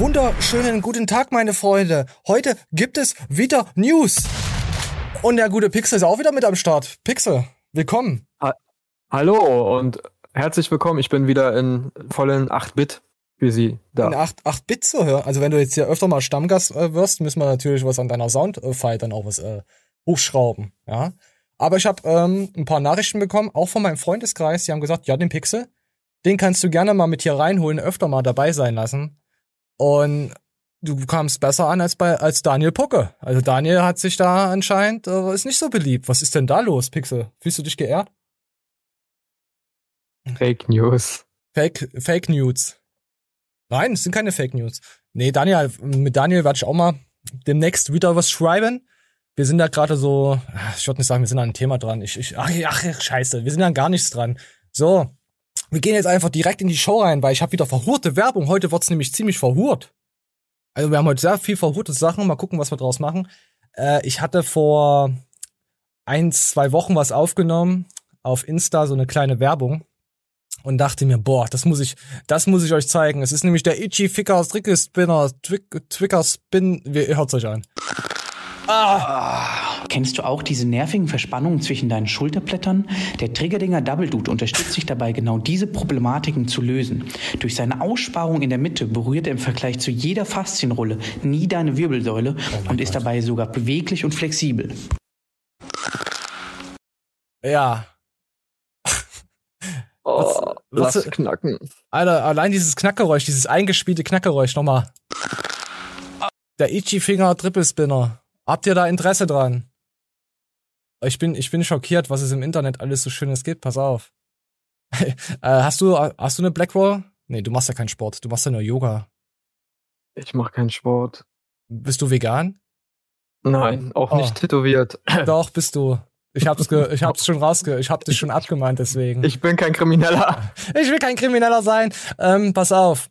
Wunderschönen guten Tag, meine Freunde. Heute gibt es wieder News. Und der gute Pixel ist auch wieder mit am Start. Pixel, willkommen. Ha Hallo und herzlich willkommen. Ich bin wieder in vollen 8-Bit für Sie da. In 8-Bit zu hören. Also wenn du jetzt hier öfter mal Stammgast äh, wirst, müssen wir natürlich was an deiner Soundfile dann auch was äh, hochschrauben. Ja. Aber ich habe ähm, ein paar Nachrichten bekommen, auch von meinem Freundeskreis. Die haben gesagt, ja, den Pixel, den kannst du gerne mal mit hier reinholen, öfter mal dabei sein lassen. Und du kamst besser an als bei als Daniel Pucke. Also Daniel hat sich da anscheinend äh, ist nicht so beliebt. Was ist denn da los, Pixel? Fühlst du dich geehrt? Fake News. Fake Fake News. Nein, es sind keine Fake News. Nee, Daniel, mit Daniel werde ich auch mal demnächst wieder was schreiben. Wir sind da gerade so, ich würde nicht sagen, wir sind an einem Thema dran. Ich, ich, ach, ach, scheiße, wir sind an gar nichts dran. So, wir gehen jetzt einfach direkt in die Show rein, weil ich habe wieder verhurte Werbung. Heute wird's nämlich ziemlich verhurt. Also wir haben heute sehr viel verhurte Sachen. Mal gucken, was wir draus machen. Äh, ich hatte vor ein, zwei Wochen was aufgenommen auf Insta, so eine kleine Werbung. Und dachte mir, boah, das muss ich, das muss ich euch zeigen. Es ist nämlich der Itchy Ficker Trickle Spinner, Twick, Twicker Spin. Ihr hört's euch an. Ah. Kennst du auch diese nervigen Verspannungen zwischen deinen Schulterblättern? Der Triggerdinger Double Dude unterstützt dich dabei, genau diese Problematiken zu lösen. Durch seine Aussparung in der Mitte berührt er im Vergleich zu jeder Faszienrolle nie deine Wirbelsäule oh und ist Gott. dabei sogar beweglich und flexibel. Ja. Oh, was, lass knacken. Alter, allein dieses Knackgeräusch, dieses eingespielte Knackgeräusch nochmal. Der Ichi Finger Triple Spinner. Habt ihr da Interesse dran? Ich bin, ich bin schockiert, was es im Internet alles so Schönes gibt. Pass auf. äh, hast du, hast du eine Blackwall? Nee, du machst ja keinen Sport. Du machst ja nur Yoga. Ich mach keinen Sport. Bist du vegan? Nein, auch oh. nicht tätowiert. Doch, bist du. Ich hab's, ge ich hab's schon rausge, ich hab dich schon abgemahnt deswegen. Ich bin kein Krimineller. Ich will kein Krimineller sein. Ähm, pass auf.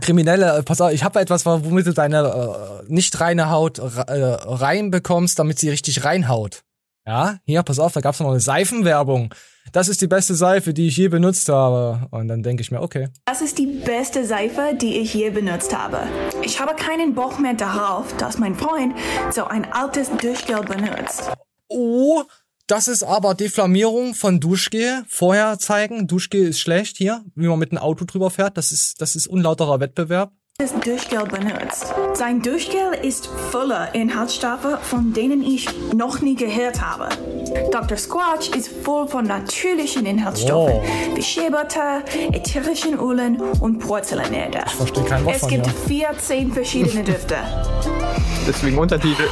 Kriminelle, äh, pass auf, ich habe etwas, womit du deine äh, nicht reine Haut äh, reinbekommst, damit sie richtig reinhaut. Ja, hier, pass auf, da gab's noch eine Seifenwerbung. Das ist die beste Seife, die ich je benutzt habe. Und dann denke ich mir, okay. Das ist die beste Seife, die ich je benutzt habe. Ich habe keinen Bock mehr darauf, dass mein Freund so ein altes Duschgel benutzt. Oh, das ist aber Deflamierung von Duschgel. Vorher zeigen, Duschgel ist schlecht hier, wie man mit einem Auto drüber fährt. Das ist, das ist unlauterer Wettbewerb. Das Duschgel benutzt. Sein Duschgel ist voller Inhaltsstoffe, von denen ich noch nie gehört habe. Dr. Squatch ist voll von natürlichen Inhaltsstoffen, oh. wie Shea ätherischen Ölen und Porzellanerde. Ich verstehe kein Wort Es gibt ja. 14 verschiedene Düfte. Deswegen Untertitel.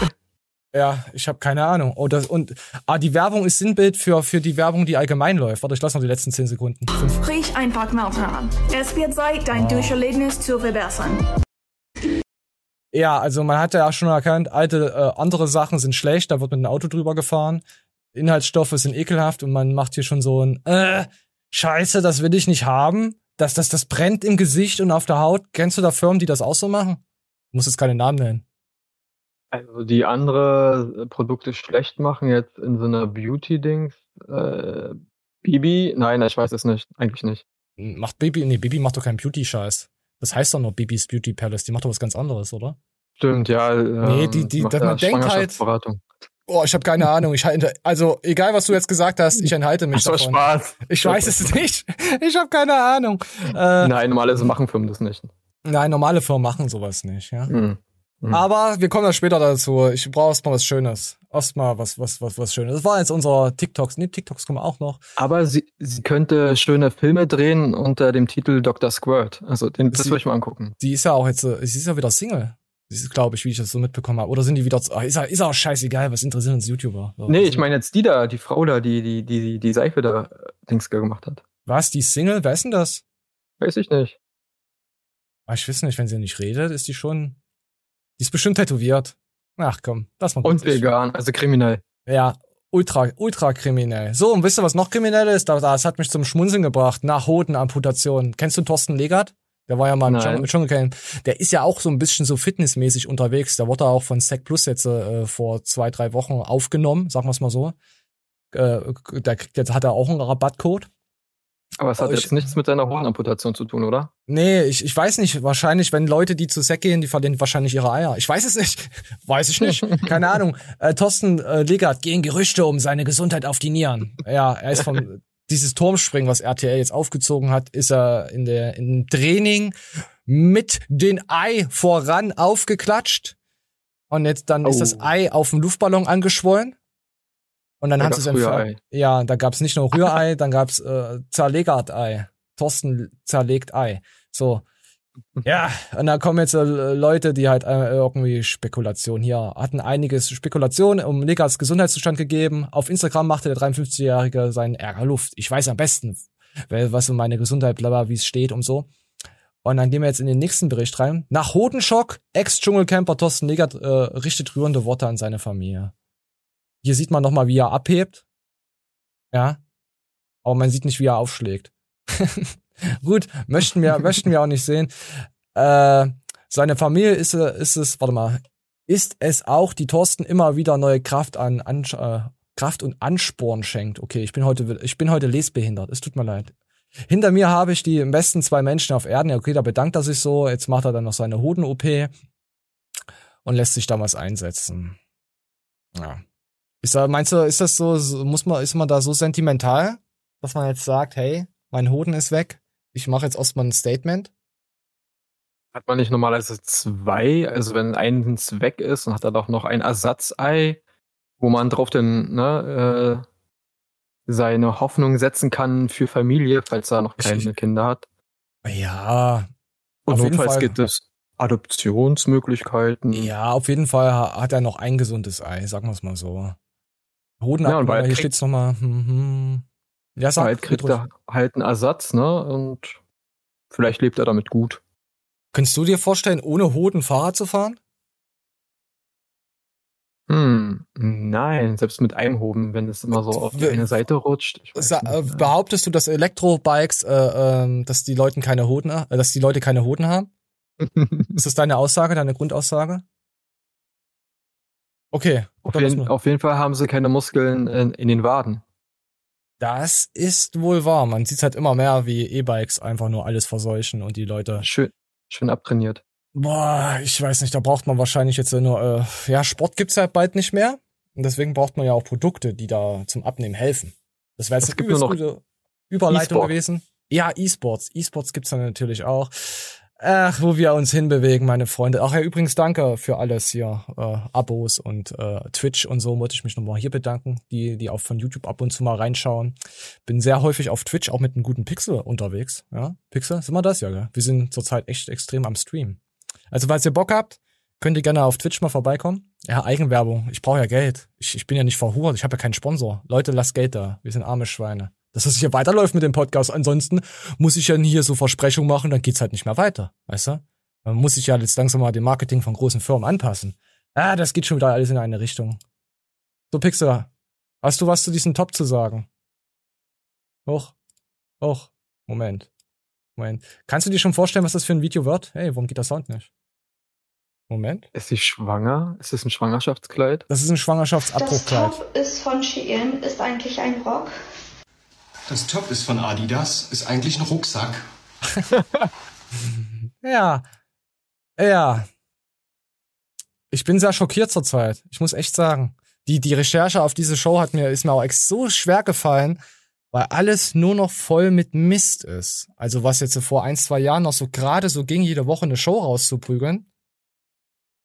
Ja, ich habe keine Ahnung. Oh, das, und ah, die Werbung ist Sinnbild für, für die Werbung, die allgemein läuft. Warte, ich lasse noch die letzten 10 Sekunden. Fünf. Riech einfach mal dran. Es wird Zeit, dein oh. Duscherlebnis zu verbessern. Ja, also man hat ja schon erkannt, alte äh, andere Sachen sind schlecht, da wird mit einem Auto drüber gefahren. Inhaltsstoffe sind ekelhaft und man macht hier schon so ein äh, Scheiße, das will ich nicht haben. Das, das, das brennt im Gesicht und auf der Haut. Kennst du da Firmen, die das auch so machen? Ich muss jetzt keine Namen nennen. Also die andere Produkte schlecht machen, jetzt in so einer Beauty-Dings, äh, Bibi, nein, ich weiß es nicht, eigentlich nicht. Macht Bibi, nee, Bibi macht doch keinen Beauty-Scheiß. Das heißt doch nur Bibis Beauty Palace, die macht doch was ganz anderes, oder? Stimmt, ja. Nee, die, die, die man denkt halt. Oh, ich habe keine Ahnung. Ich halte, also egal, was du jetzt gesagt hast, ich enthalte mich das davon. Spaß. Ich weiß es nicht. Ich habe keine Ahnung. Äh, Nein, normalerweise machen Firmen das nicht. Nein, normale Firmen machen sowas nicht, ja. Mhm. Mhm. Aber wir kommen da später dazu. Ich brauche erstmal was Schönes. Erstmal was, was, was, was Schönes. Das war jetzt unser TikToks. Nee, TikToks kommen auch noch. Aber sie, sie könnte schöne Filme drehen unter dem Titel Dr. Squirt. Also den, das will ich mal angucken. Die ist ja auch jetzt, sie ist ja wieder Single. Sie ist, glaube ich, wie ich das so mitbekommen habe. Oder sind die wieder, ach, ist, ist auch scheißegal, was interessiert uns YouTuber? So, nee, ich meine jetzt die da, die Frau da, die, die, die, die Seife da äh, Dings gemacht hat. Was, die Single? Wer ist denn das? Weiß ich nicht. Ah, ich weiß nicht, wenn sie nicht redet, ist die schon die ist bestimmt tätowiert. Ach komm, das mal Und vegan, also kriminell. Ja, ultra, ultra kriminell. So, und wisst ihr, was noch kriminell ist? Das hat mich zum Schmunzeln gebracht. Nach Hodenamputation. Kennst du Thorsten Legert? Der war ja mal im Dschungelcamp. Der ist ja auch so ein bisschen so fitnessmäßig unterwegs. Der wurde auch von Sec Plus jetzt äh, vor zwei, drei Wochen aufgenommen, sagen wir es mal so. Äh, da, jetzt hat er auch einen Rabattcode. Aber es hat Oh, ich- jetzt nichts mit seiner Hodenamputation zu tun, oder? Nee, ich, ich weiß nicht. Wahrscheinlich, wenn Leute, die zu Sek gehen, die verlieren wahrscheinlich ihre Eier. Ich weiß es nicht. Weiß ich nicht. Keine Ahnung. Äh, Thorsten äh, Legert, gehen Gerüchte um seine Gesundheit auf die Nieren. Ja, er ist vom, dieses Turmspringen, was RTL jetzt aufgezogen hat, ist er in der, im Training mit den Ei voran aufgeklatscht. Und jetzt dann ist Oh. das Ei auf dem Luftballon angeschwollen. Und dann Da hat sie es entfernt. Ja, da gab's nicht nur Rührei, dann gab's äh, Zerlegert-Ei. Thorsten zerlegt Ei. So. Ja, und da kommen jetzt äh, Leute, die halt äh, irgendwie Spekulation hier hatten einiges Spekulation um Legards Gesundheitszustand gegeben. Auf Instagram machte der 53-Jährige seinen Ärger Luft. Ich weiß am besten, was um meine Gesundheit, bla, bla, wie es steht und so. Und dann gehen wir jetzt in den nächsten Bericht rein. Nach Hodenschock, Ex-Dschungelcamper Thorsten Legert äh, richtet rührende Worte an seine Familie. Hier sieht man nochmal, wie er abhebt. Ja. Aber man sieht nicht, wie er aufschlägt. Gut, möchten wir, möchten wir auch nicht sehen. Äh, seine Familie ist, ist es, warte mal, ist es auch, die Thorsten immer wieder neue Kraft an, an äh, Kraft und Ansporn schenkt. Okay, ich bin heute, ich bin heute lesbehindert. Es tut mir leid. Hinter mir habe ich die besten zwei Menschen auf Erden. Ja, okay, da bedankt er sich so. Jetzt macht er dann noch seine Hoden-OP und lässt sich damals einsetzen. Ja. Ist da, meinst du, ist das so, muss man, ist man da so sentimental, dass man jetzt sagt, hey, mein Hoden ist weg, ich mache jetzt erstmal ein Statement? Hat man nicht normalerweise zwei? Also wenn eins weg ist, dann hat er doch noch ein Ersatzei, wo man drauf denn ne, äh, seine Hoffnung setzen kann für Familie, falls er noch keine ich- Kinder hat. Ja, Und Auf jeden notfalls Fall. gibt es Adoptionsmöglichkeiten. ja, auf jeden Fall ha- hat er noch ein gesundes Ei, sagen wir es mal so. Hoden Ja, und bald hier kriegt- steht's nochmal. Hm, hm. Ja, sag, Bald kriegt er halt einen Ersatz, ne? Und vielleicht lebt er damit gut. Könntest du dir vorstellen, ohne Hoden Fahrrad zu fahren? Hm, nein, selbst mit einem Hoden, wenn es immer so auf die eine Seite rutscht. Nicht, äh, behauptest du, dass Elektrobikes, äh, ähm, dass die Leute keine Hoden, äh, dass die Leute keine Hoden haben? Ist das deine Aussage, deine Grundaussage? Okay. auf, jeden, auf jeden Fall haben sie keine Muskeln in, in den Waden. Das ist wohl wahr. Man sieht halt immer mehr, wie E-Bikes einfach nur alles verseuchen und die Leute. Schön, schön abtrainiert. Boah, ich weiß nicht, da braucht man wahrscheinlich jetzt nur, äh, ja, Sport gibt's ja bald nicht mehr. Und deswegen braucht man ja auch Produkte, die da zum Abnehmen helfen. Das wäre jetzt Es eine gibt nur gute Überleitung E-Sport. gewesen. Ja, E-Sports. E-Sports gibt's dann natürlich auch. Ach, wo wir uns hinbewegen, meine Freunde. Ach ja, übrigens danke für alles hier. Äh, Abos und äh, Twitch und so wollte ich mich nochmal hier bedanken, die, die auch von YouTube ab und zu mal reinschauen. Bin sehr häufig auf Twitch auch mit einem guten Pixel unterwegs. Ja, Pixel, sind wir das ja, gell? Wir sind zurzeit echt extrem am Stream. Also, falls ihr Bock habt, könnt ihr gerne auf Twitch mal vorbeikommen. Ja, Eigenwerbung. Ich brauche ja Geld. Ich, ich bin ja nicht verhurt. Ich habe ja keinen Sponsor. Leute, lasst Geld da. Wir sind arme Schweine. Dass es hier weiterläuft mit dem Podcast. Ansonsten muss ich ja hier so Versprechungen machen, dann geht's halt nicht mehr weiter. Weißt du? Man muss sich ja jetzt langsam mal dem Marketing von großen Firmen anpassen. Ah, das geht schon wieder alles in eine Richtung. So, Pixel, hast du was zu diesem Top zu sagen? Hoch. Hoch. Moment. Moment. Kannst du dir schon vorstellen, was das für ein Video wird? Hey, warum geht der Sound nicht? Moment. Ist sie schwanger? Ist es ein Schwangerschaftskleid? Das ist ein Das Schwangerschaftsabbruchkleid. Top ist von Shein, ist eigentlich ein Rock. Das Top ist von Adidas, ist eigentlich ein Rucksack. Ja. Ja. Ich bin sehr schockiert zurzeit. Ich muss echt sagen. Die, die Recherche auf diese Show hat mir, ist mir auch so schwer gefallen, weil alles nur noch voll mit Mist ist. Also was jetzt vor ein, zwei Jahren noch so gerade so ging, jede Woche eine Show rauszuprügeln,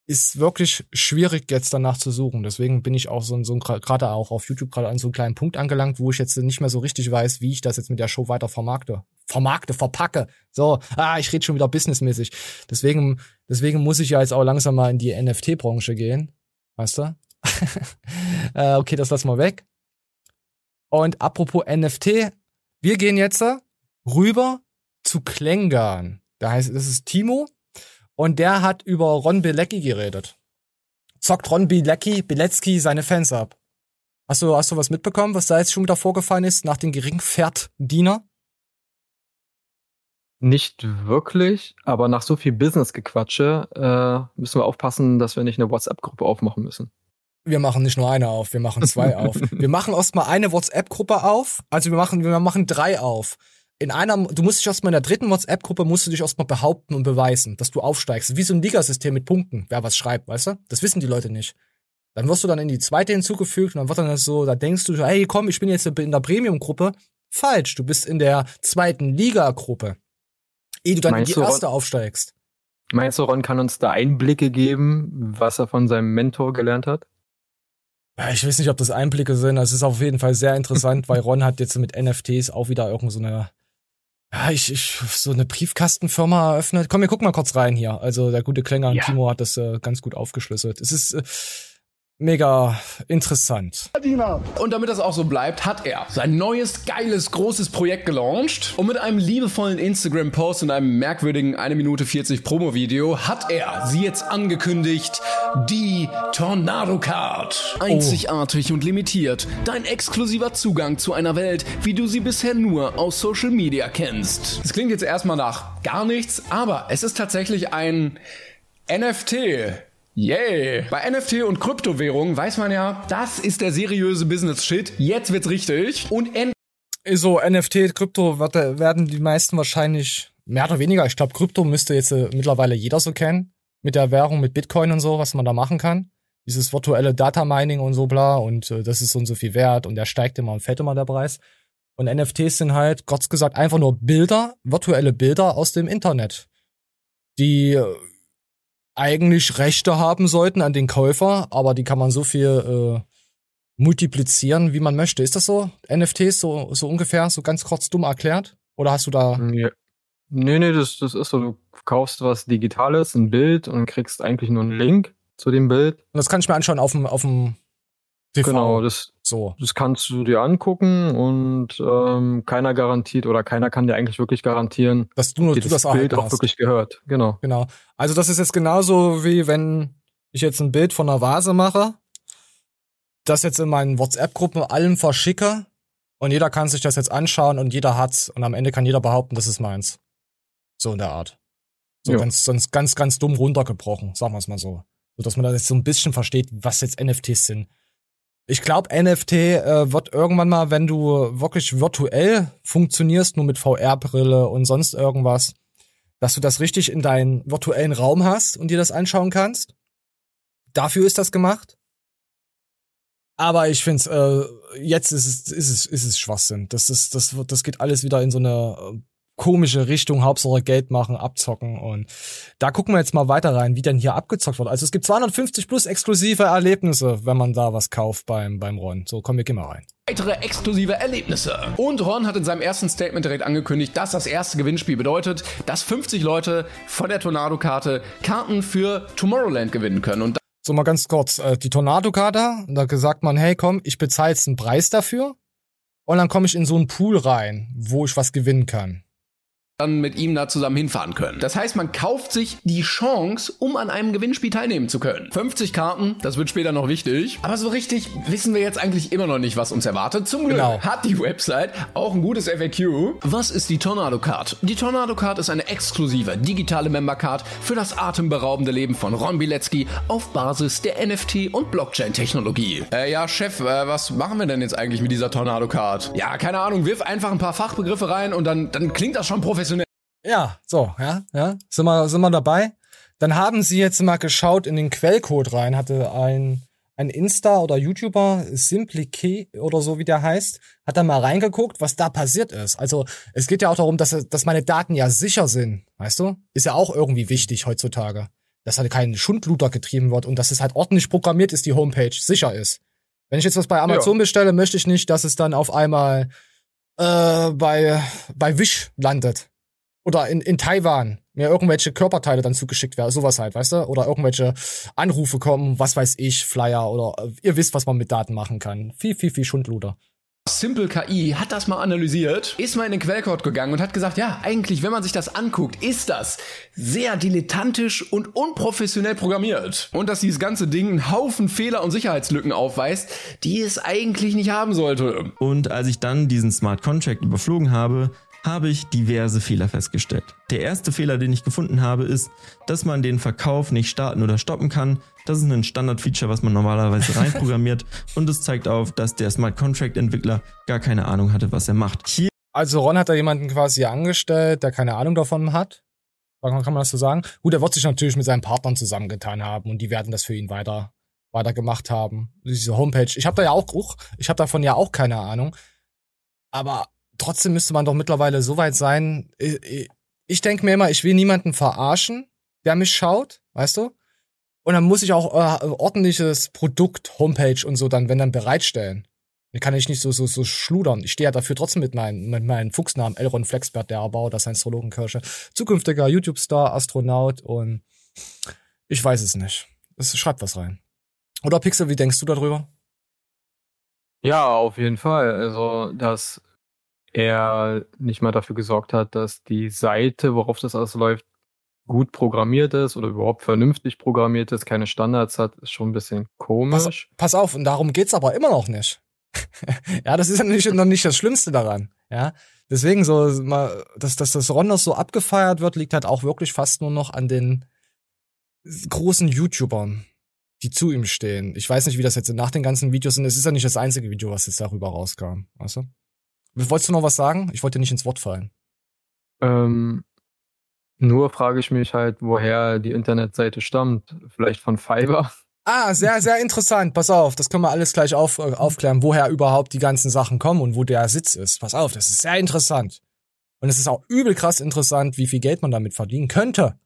ist wirklich schwierig jetzt danach zu suchen. Deswegen bin ich auch so, so gerade auch auf YouTube gerade an so einem kleinen Punkt angelangt, wo ich jetzt nicht mehr so richtig weiß, wie ich das jetzt mit der Show weiter vermarkte. Vermarkte, verpacke. So, ah, ich rede schon wieder businessmäßig. Deswegen, deswegen muss ich ja jetzt auch langsam mal in die NFT-Branche gehen. Weißt du? äh, okay, das lassen wir weg. Und apropos NFT, wir gehen jetzt rüber zu Klängern. Da heißt, das ist Timo und der hat über Ron Bilecki geredet. Zockt Ron Bilecki, Bilecki seine Fans ab. Hast du, hast du was mitbekommen, was da jetzt schon wieder vorgefallen ist nach den Geringpferddiener? Nicht wirklich, aber nach so viel Business-Gequatsche äh, müssen wir aufpassen, dass wir nicht eine WhatsApp-Gruppe aufmachen müssen. Wir machen nicht nur eine auf, wir machen zwei auf. Wir machen erstmal eine WhatsApp-Gruppe auf. Also wir machen, wir machen drei auf. In einer, du musst dich erstmal in der dritten WhatsApp-Gruppe musst du dich erstmal behaupten und beweisen, dass du aufsteigst. Wie so ein Ligasystem mit Punkten, wer was schreibt, weißt du? Das wissen die Leute nicht. Dann wirst du dann in die zweite hinzugefügt und dann wird dann das so, da denkst du, hey komm, ich bin jetzt in der Premium-Gruppe. Falsch, du bist in der zweiten Liga-Gruppe. Ehe du dann Meinst in die erste aufsteigst. Meinst du, Ron kann uns da Einblicke geben, was er von seinem Mentor gelernt hat? Ich weiß nicht, ob das Einblicke sind. Es ist auf jeden Fall sehr interessant, weil Ron hat jetzt mit NFTs auch wieder irgend so eine, ja, ich, ich, so eine Briefkastenfirma eröffnet. Komm, wir gucken mal kurz rein hier. Also der gute Klänger und Ja. Timo hat das äh, ganz gut aufgeschlüsselt. Es ist äh, mega interessant. Und damit das auch so bleibt, hat er sein neues, geiles, großes Projekt gelauncht. Und mit einem liebevollen Instagram-Post und einem merkwürdigen 1 Minute 40 Promo-Video hat er sie jetzt angekündigt, die Tornado Card. Einzigartig und limitiert. Dein exklusiver Zugang zu einer Welt, wie du sie bisher nur aus Social Media kennst. Es klingt jetzt erstmal nach gar nichts, aber es ist tatsächlich ein NFT. Yay! Bei NFT und Kryptowährungen weiß man ja, das ist der seriöse Business-Shit. Jetzt wird's richtig. Und N So, NFT, Krypto wird, werden die meisten wahrscheinlich mehr oder weniger. Ich glaube, Krypto müsste jetzt äh, mittlerweile jeder so kennen. Mit der Währung, mit Bitcoin und so, was man da machen kann. Dieses virtuelle Data Mining und so bla und äh, das ist so und so viel wert und der steigt immer und fällt immer der Preis. Und NFTs sind halt, kurz gesagt, einfach nur Bilder, virtuelle Bilder aus dem Internet, die äh, eigentlich Rechte haben sollten an den Käufer, aber die kann man so viel äh, multiplizieren, wie man möchte. Ist das so? NFTs so, so ungefähr, so ganz kurz dumm erklärt? Oder hast du da. Ja. Nee, nee, das, das ist so, du kaufst was Digitales, ein Bild und kriegst eigentlich nur einen Link zu dem Bild. Und das kann ich mir anschauen auf dem, auf dem TV. Genau, das, So. das kannst du dir angucken und ähm, keiner garantiert oder keiner kann dir eigentlich wirklich garantieren, Dass du, dir du das das Bild auch hast. wirklich gehört. Genau. Genau. Also das ist jetzt genauso wie wenn ich jetzt ein Bild von einer Vase mache, das jetzt in meinen WhatsApp-Gruppen allen verschicke und jeder kann sich das jetzt anschauen und jeder hat's und am Ende kann jeder behaupten, das ist meins. So in der Art. So Ja. ganz, sonst ganz, ganz dumm runtergebrochen, sagen wir es mal so. So dass man da jetzt so ein bisschen versteht, was jetzt NFTs sind. Ich glaube, NFT äh, wird irgendwann mal, wenn du wirklich virtuell funktionierst, nur mit VR-Brille und sonst irgendwas, dass du das richtig in deinen virtuellen Raum hast und dir das anschauen kannst. Dafür ist das gemacht. Aber ich finde, äh, jetzt ist es, ist es, ist es Schwachsinn. Das ist, das wird, das geht alles wieder in so eine äh, komische Richtung, Hauptsache Geld machen, abzocken und da gucken wir jetzt mal weiter rein, wie denn hier abgezockt wird. Also es gibt 250 plus exklusive Erlebnisse, wenn man da was kauft beim, beim Ron. So, komm, wir gehen mal rein. weitere exklusive Erlebnisse. Und Ron hat in seinem ersten Statement direkt angekündigt, dass das erste Gewinnspiel bedeutet, dass 50 Leute von der Tornado-Karte Karten für Tomorrowland gewinnen können. Und So mal ganz kurz, äh, die Tornado-Karte, da sagt man, hey komm, ich bezahle jetzt einen Preis dafür und dann komme ich in so einen Pool rein, wo ich was gewinnen kann. Dann mit ihm da zusammen hinfahren können. Das heißt, man kauft sich die Chance, um an einem Gewinnspiel teilnehmen zu können. 50 Karten, das wird später noch wichtig. Aber so richtig wissen wir jetzt eigentlich immer noch nicht, was uns erwartet. Zum Glück Genau. hat die Website auch ein gutes FAQ. Was ist die Tornado Card? Die Tornado Card ist eine exklusive digitale Member Card für das atemberaubende Leben von Ron Bilecki auf Basis der NFT und Blockchain-Technologie. Äh, ja, Chef, äh, was machen wir denn jetzt eigentlich mit dieser Tornado Card? Ja, keine Ahnung, wirf einfach ein paar Fachbegriffe rein und dann, dann klingt das schon professionell. Ja, so, ja, ja, sind wir, sind wir dabei. Dann haben sie jetzt mal geschaut in den Quellcode rein, hatte ein, ein Insta oder YouTuber, Simply oder so wie der heißt, hat da mal reingeguckt, was da passiert ist. Also es geht ja auch darum, dass, dass meine Daten ja sicher sind, weißt du? Ist ja auch irgendwie wichtig heutzutage. Dass halt kein Schundluder getrieben wird und dass es halt ordentlich programmiert ist, die Homepage, sicher ist. Wenn ich jetzt was bei Amazon bestelle, möchte ich nicht, dass es dann auf einmal äh, bei, bei Wish landet. Oder in, in Taiwan mir irgendwelche Körperteile dann zugeschickt werden, sowas halt, weißt du? Oder irgendwelche Anrufe kommen, was weiß ich, Flyer oder äh, ihr wisst, was man mit Daten machen kann. Viel, viel, viel Schundluder. Simple KI hat das mal analysiert, ist mal in den Quellcode gegangen und hat gesagt, ja, eigentlich, wenn man sich das anguckt, ist das sehr dilettantisch und unprofessionell programmiert. Und dass dieses ganze Ding einen Haufen Fehler und Sicherheitslücken aufweist, die es eigentlich nicht haben sollte. Und als ich dann diesen Smart Contract überflogen habe, habe ich diverse Fehler festgestellt. Der erste Fehler, den ich gefunden habe, ist, dass man den Verkauf nicht starten oder stoppen kann. Das ist ein Standardfeature, was man normalerweise reinprogrammiert und es zeigt auf, dass der Smart Contract Entwickler gar keine Ahnung hatte, was er macht. Hier Also Ron hat da jemanden quasi angestellt, der keine Ahnung davon hat. Kann man das so sagen? Gut, er wird sich natürlich mit seinen Partnern zusammengetan haben und die werden das für ihn weiter, weiter gemacht haben. Diese Homepage. Ich habe da ja auch, ich habe davon ja auch keine Ahnung. Aber trotzdem müsste man doch mittlerweile so weit sein. Ich, denke mir immer, ich will niemanden verarschen, der mich schaut, weißt du? Und dann muss ich auch äh, ordentliches Produkt, Homepage und so dann, wenn dann bereitstellen. Dann kann ich nicht so, so, so schludern. Ich stehe ja dafür trotzdem mit meinem, mit meinem Fuchsnamen Elron Flexbert, der Erbauer der Science-Astrologenkirsche. Zukünftiger YouTube-Star, Astronaut und ich weiß es nicht. Es schreibt was rein. Oder Pixel, wie denkst du darüber? Ja, auf jeden Fall. Also, dass er nicht mal dafür gesorgt hat, dass die Seite, worauf das alles läuft, gut programmiert ist oder überhaupt vernünftig programmiert ist, keine Standards hat, ist schon ein bisschen komisch. Pass, pass auf, und darum geht's aber immer noch nicht. ja, das ist ja nicht, noch nicht das Schlimmste daran. Ja, deswegen so, mal, dass, dass das Rondos so abgefeiert wird, liegt halt auch wirklich fast nur noch an den großen YouTubern, die zu ihm stehen. Ich weiß nicht, wie das jetzt nach den ganzen Videos sind. Es ist ja nicht das einzige Video, was jetzt darüber rauskam. Weißt du? Wolltest du noch was sagen? Ich wollte nicht ins Wort fallen. Ähm, nur frage ich mich halt, woher die Internetseite stammt. Vielleicht von Fiverr? Ah, sehr, sehr interessant. Pass auf, das können wir alles gleich auf, äh, aufklären, woher überhaupt die ganzen Sachen kommen und wo der Sitz ist. Pass auf, das ist sehr interessant. Und es ist auch übel krass interessant, wie viel Geld man damit verdienen könnte.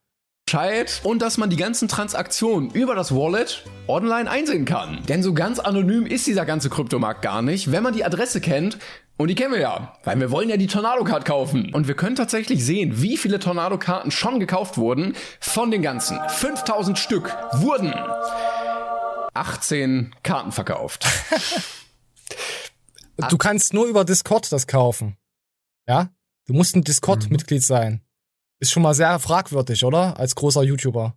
Und dass man die ganzen Transaktionen über das Wallet online einsehen kann. Denn so ganz anonym ist dieser ganze Kryptomarkt gar nicht, wenn man die Adresse kennt. Und die kennen wir ja, weil wir wollen ja die Tornado-Card kaufen. Und wir können tatsächlich sehen, wie viele Tornado-Karten schon gekauft wurden. Von den ganzen 5000 Stück wurden 18 Karten verkauft. du kannst nur über Discord das kaufen. Ja? Du musst ein Discord-Mitglied sein. Ist schon mal sehr fragwürdig, oder? Als großer YouTuber.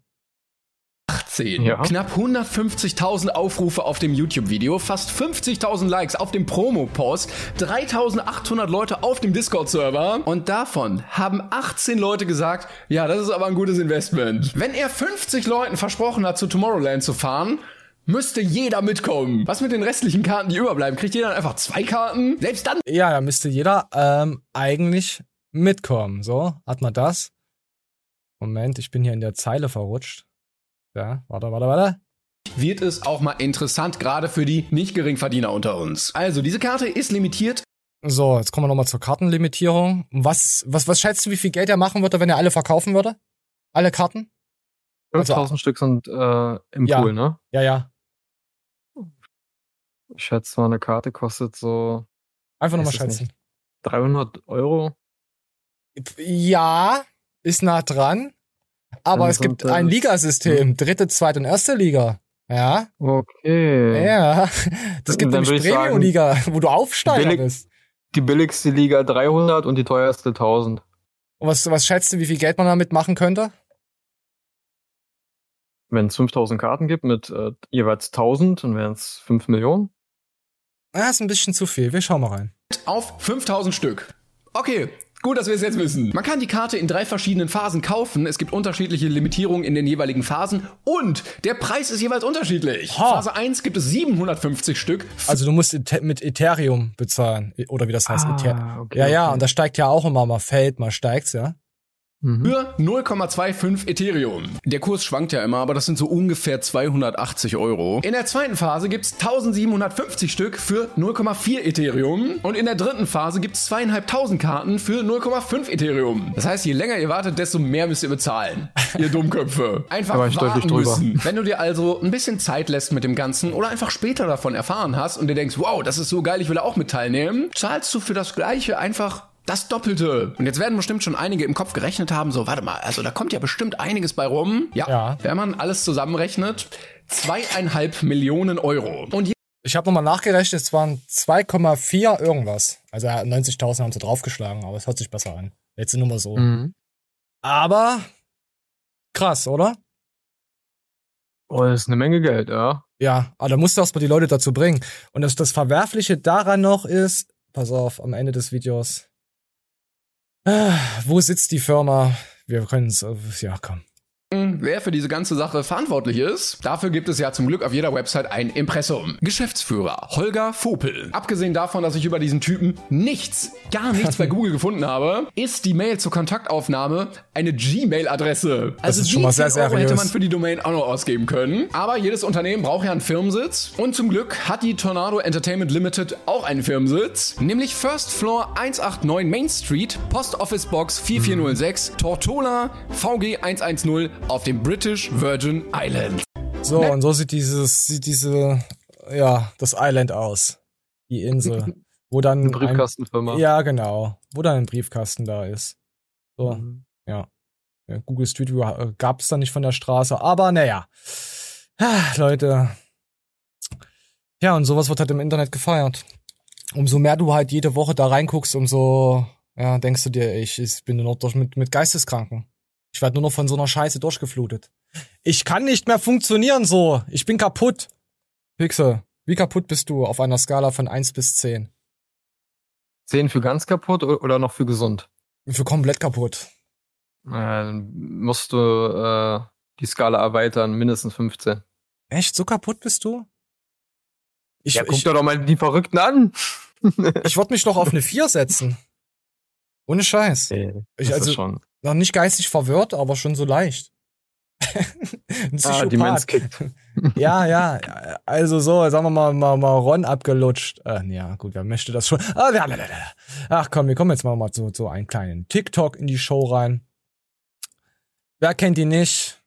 18. Ja. Knapp 150.000 Aufrufe auf dem YouTube-Video, fast 50.000 Likes auf dem Promo-Post, 3.800 Leute auf dem Discord-Server und davon haben 18 Leute gesagt, ja, das ist aber ein gutes Investment. Wenn er 50 Leuten versprochen hat, zu Tomorrowland zu fahren, müsste jeder mitkommen. Was mit den restlichen Karten, die überbleiben? Kriegt jeder einfach zwei Karten? Selbst dann? Ja, da müsste jeder ähm, eigentlich mitkommen. So, hat man das. Moment, ich bin hier in der Zeile verrutscht. Ja, warte, warte, warte. Wird es auch mal interessant, gerade für die nicht Geringverdiener unter uns. Also, diese Karte ist limitiert. So, jetzt kommen wir nochmal zur Kartenlimitierung. Was, was, was schätzt du, wie viel Geld er machen würde, wenn er alle verkaufen würde? Alle Karten? 5000 also, Stück sind äh, im ja, Pool, ne? Ja, ja. Ich schätze mal, eine Karte kostet so. Einfach nochmal schätzen. 300 Euro? Ja, ist nah dran. Aber es gibt ein Ligasystem. Hm. Dritte, zweite und erste Liga. Ja. Okay. Ja. Das gibt nämlich Premium-Liga, wo du Aufsteiger billig, bist. Die billigste Liga 300 und die teuerste 1000. Und was, was schätzt du, wie viel Geld man damit machen könnte? Wenn es 5000 Karten gibt mit äh, jeweils 1000, dann wären es 5 Millionen. Ah, ist ein bisschen zu viel. Wir schauen mal rein. Auf 5000 Stück. Okay, Gut, dass wir es jetzt wissen. Man kann die Karte in drei verschiedenen Phasen kaufen. Es gibt unterschiedliche Limitierungen in den jeweiligen Phasen und der Preis ist jeweils unterschiedlich. Ha. Phase 1 gibt es 750 Stück. Also du musst mit Ethereum bezahlen oder wie das heißt. Ah, okay, ja, ja, okay. und das steigt ja auch immer mal fällt, mal steigt's, ja. Mhm. Für 0,25 Ethereum. Der Kurs schwankt ja immer, aber das sind so ungefähr 280 Euro. In der zweiten Phase gibt's 1750 Stück für 0,4 Ethereum. Und in der dritten Phase gibt's zweieinhalbtausend Karten für 0,5 Ethereum. Das heißt, je länger ihr wartet, desto mehr müsst ihr bezahlen. ihr Dummköpfe. Einfach warten müssen. Wenn du dir also ein bisschen Zeit lässt mit dem Ganzen oder einfach später davon erfahren hast und dir denkst, wow, das ist so geil, ich will auch mit teilnehmen, zahlst du für das Gleiche einfach das Doppelte. Und jetzt werden bestimmt schon einige im Kopf gerechnet haben, so, warte mal, also da kommt ja bestimmt einiges bei rum. Ja, ja. wenn man alles zusammenrechnet, zweieinhalb Millionen Euro. Und ich habe nochmal nachgerechnet, es waren 2,4 irgendwas. Also 90.000 haben sie draufgeschlagen, aber es hört sich besser an. Jetzt nur mal so. Mhm. Aber krass, oder? Oh, das ist eine Menge Geld, ja. Ja, aber da musst du erstmal die Leute dazu bringen. Und das, das Verwerfliche daran noch ist, pass auf, am Ende des Videos, Ah, wo sitzt die Firma? Wir können es, ja, komm. Wer für diese ganze Sache verantwortlich ist. Dafür gibt es ja zum Glück auf jeder Website ein Impressum. Geschäftsführer Holger Vopel. Abgesehen davon, dass ich über diesen Typen nichts, gar nichts bei Google gefunden habe, ist die Mail zur Kontaktaufnahme eine Gmail-Adresse. Also ist schon mal sehr die 10 Euro hätte man für die Domain auch noch ausgeben können. Aber jedes Unternehmen braucht ja einen Firmensitz. Und zum Glück hat die Tornado Entertainment Limited auch einen Firmensitz. Nämlich First Floor 189 Main Street, Post Office Box 4406, Tortola VG 110 auf dem British Virgin Islands. So, und so sieht dieses, sieht diese, ja, das Island aus. Die Insel. Wo dann. Eine Briefkastenfirma. Ein, ja, genau. Wo dann ein Briefkasten da ist. So, Mhm. ja. Google Street View äh, gab es da nicht von der Straße, aber naja. Leute. Ja, und sowas wird halt im Internet gefeiert. Umso mehr du halt jede Woche da reinguckst, umso, ja, denkst du dir, ich, ich bin nur noch durch mit, mit Geisteskranken. Ich werde nur noch von so einer Scheiße durchgeflutet. Ich kann nicht mehr funktionieren so. Ich bin kaputt. Pixel, wie kaputt bist du auf einer Skala von 1 bis 10? 10 für ganz kaputt oder noch für gesund? Für komplett kaputt. Äh, Dann musst du äh, die Skala erweitern, mindestens 15. Echt? So kaputt bist du? Ich, ja, guck ich, dir doch mal die Verrückten an. ich würde mich doch auf eine 4 setzen. Ohne Scheiß. Okay, Ich, also, schon. Noch nicht geistig verwirrt, aber schon so leicht. Ein Ah, Psychopath. Kickt. ja, ja. Also so, sagen wir mal, mal, mal Ron abgelutscht. Äh, ja, gut, wer möchte das schon? Ah. Ach komm, wir kommen jetzt mal, mal zu, zu einen kleinen TikTok in die Show rein. Wer kennt ihn nicht?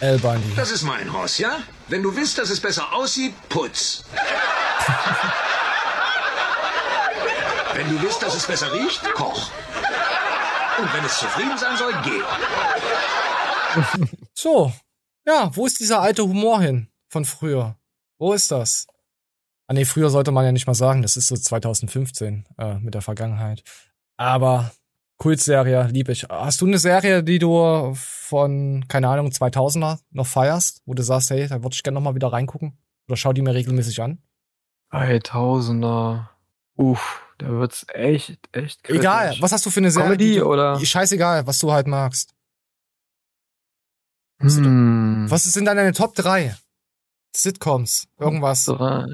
El Bundy. Das ist mein Haus, ja? Wenn du willst, dass es besser aussieht, putz. Wenn du willst, dass es besser riecht, koch. Und wenn es zufrieden sein soll, geh. So, ja, wo ist dieser alte Humor hin von früher? Wo ist das? Ah nee, früher sollte man ja nicht mal sagen, das ist so 2015 äh, mit der Vergangenheit. Aber Kultserie lieb ich. Hast du eine Serie, die du von, keine Ahnung, 2000er noch feierst, wo du sagst, hey, da würde ich gerne noch mal wieder reingucken? Oder schau die mir regelmäßig an? 3000er. Uff, da wird's echt, echt kritisch. Egal, was hast du für eine Serie? Comedy oder? Scheißegal, was du halt magst. Was, Hm, was sind dann deine Top 3? Sitcoms, irgendwas. drei.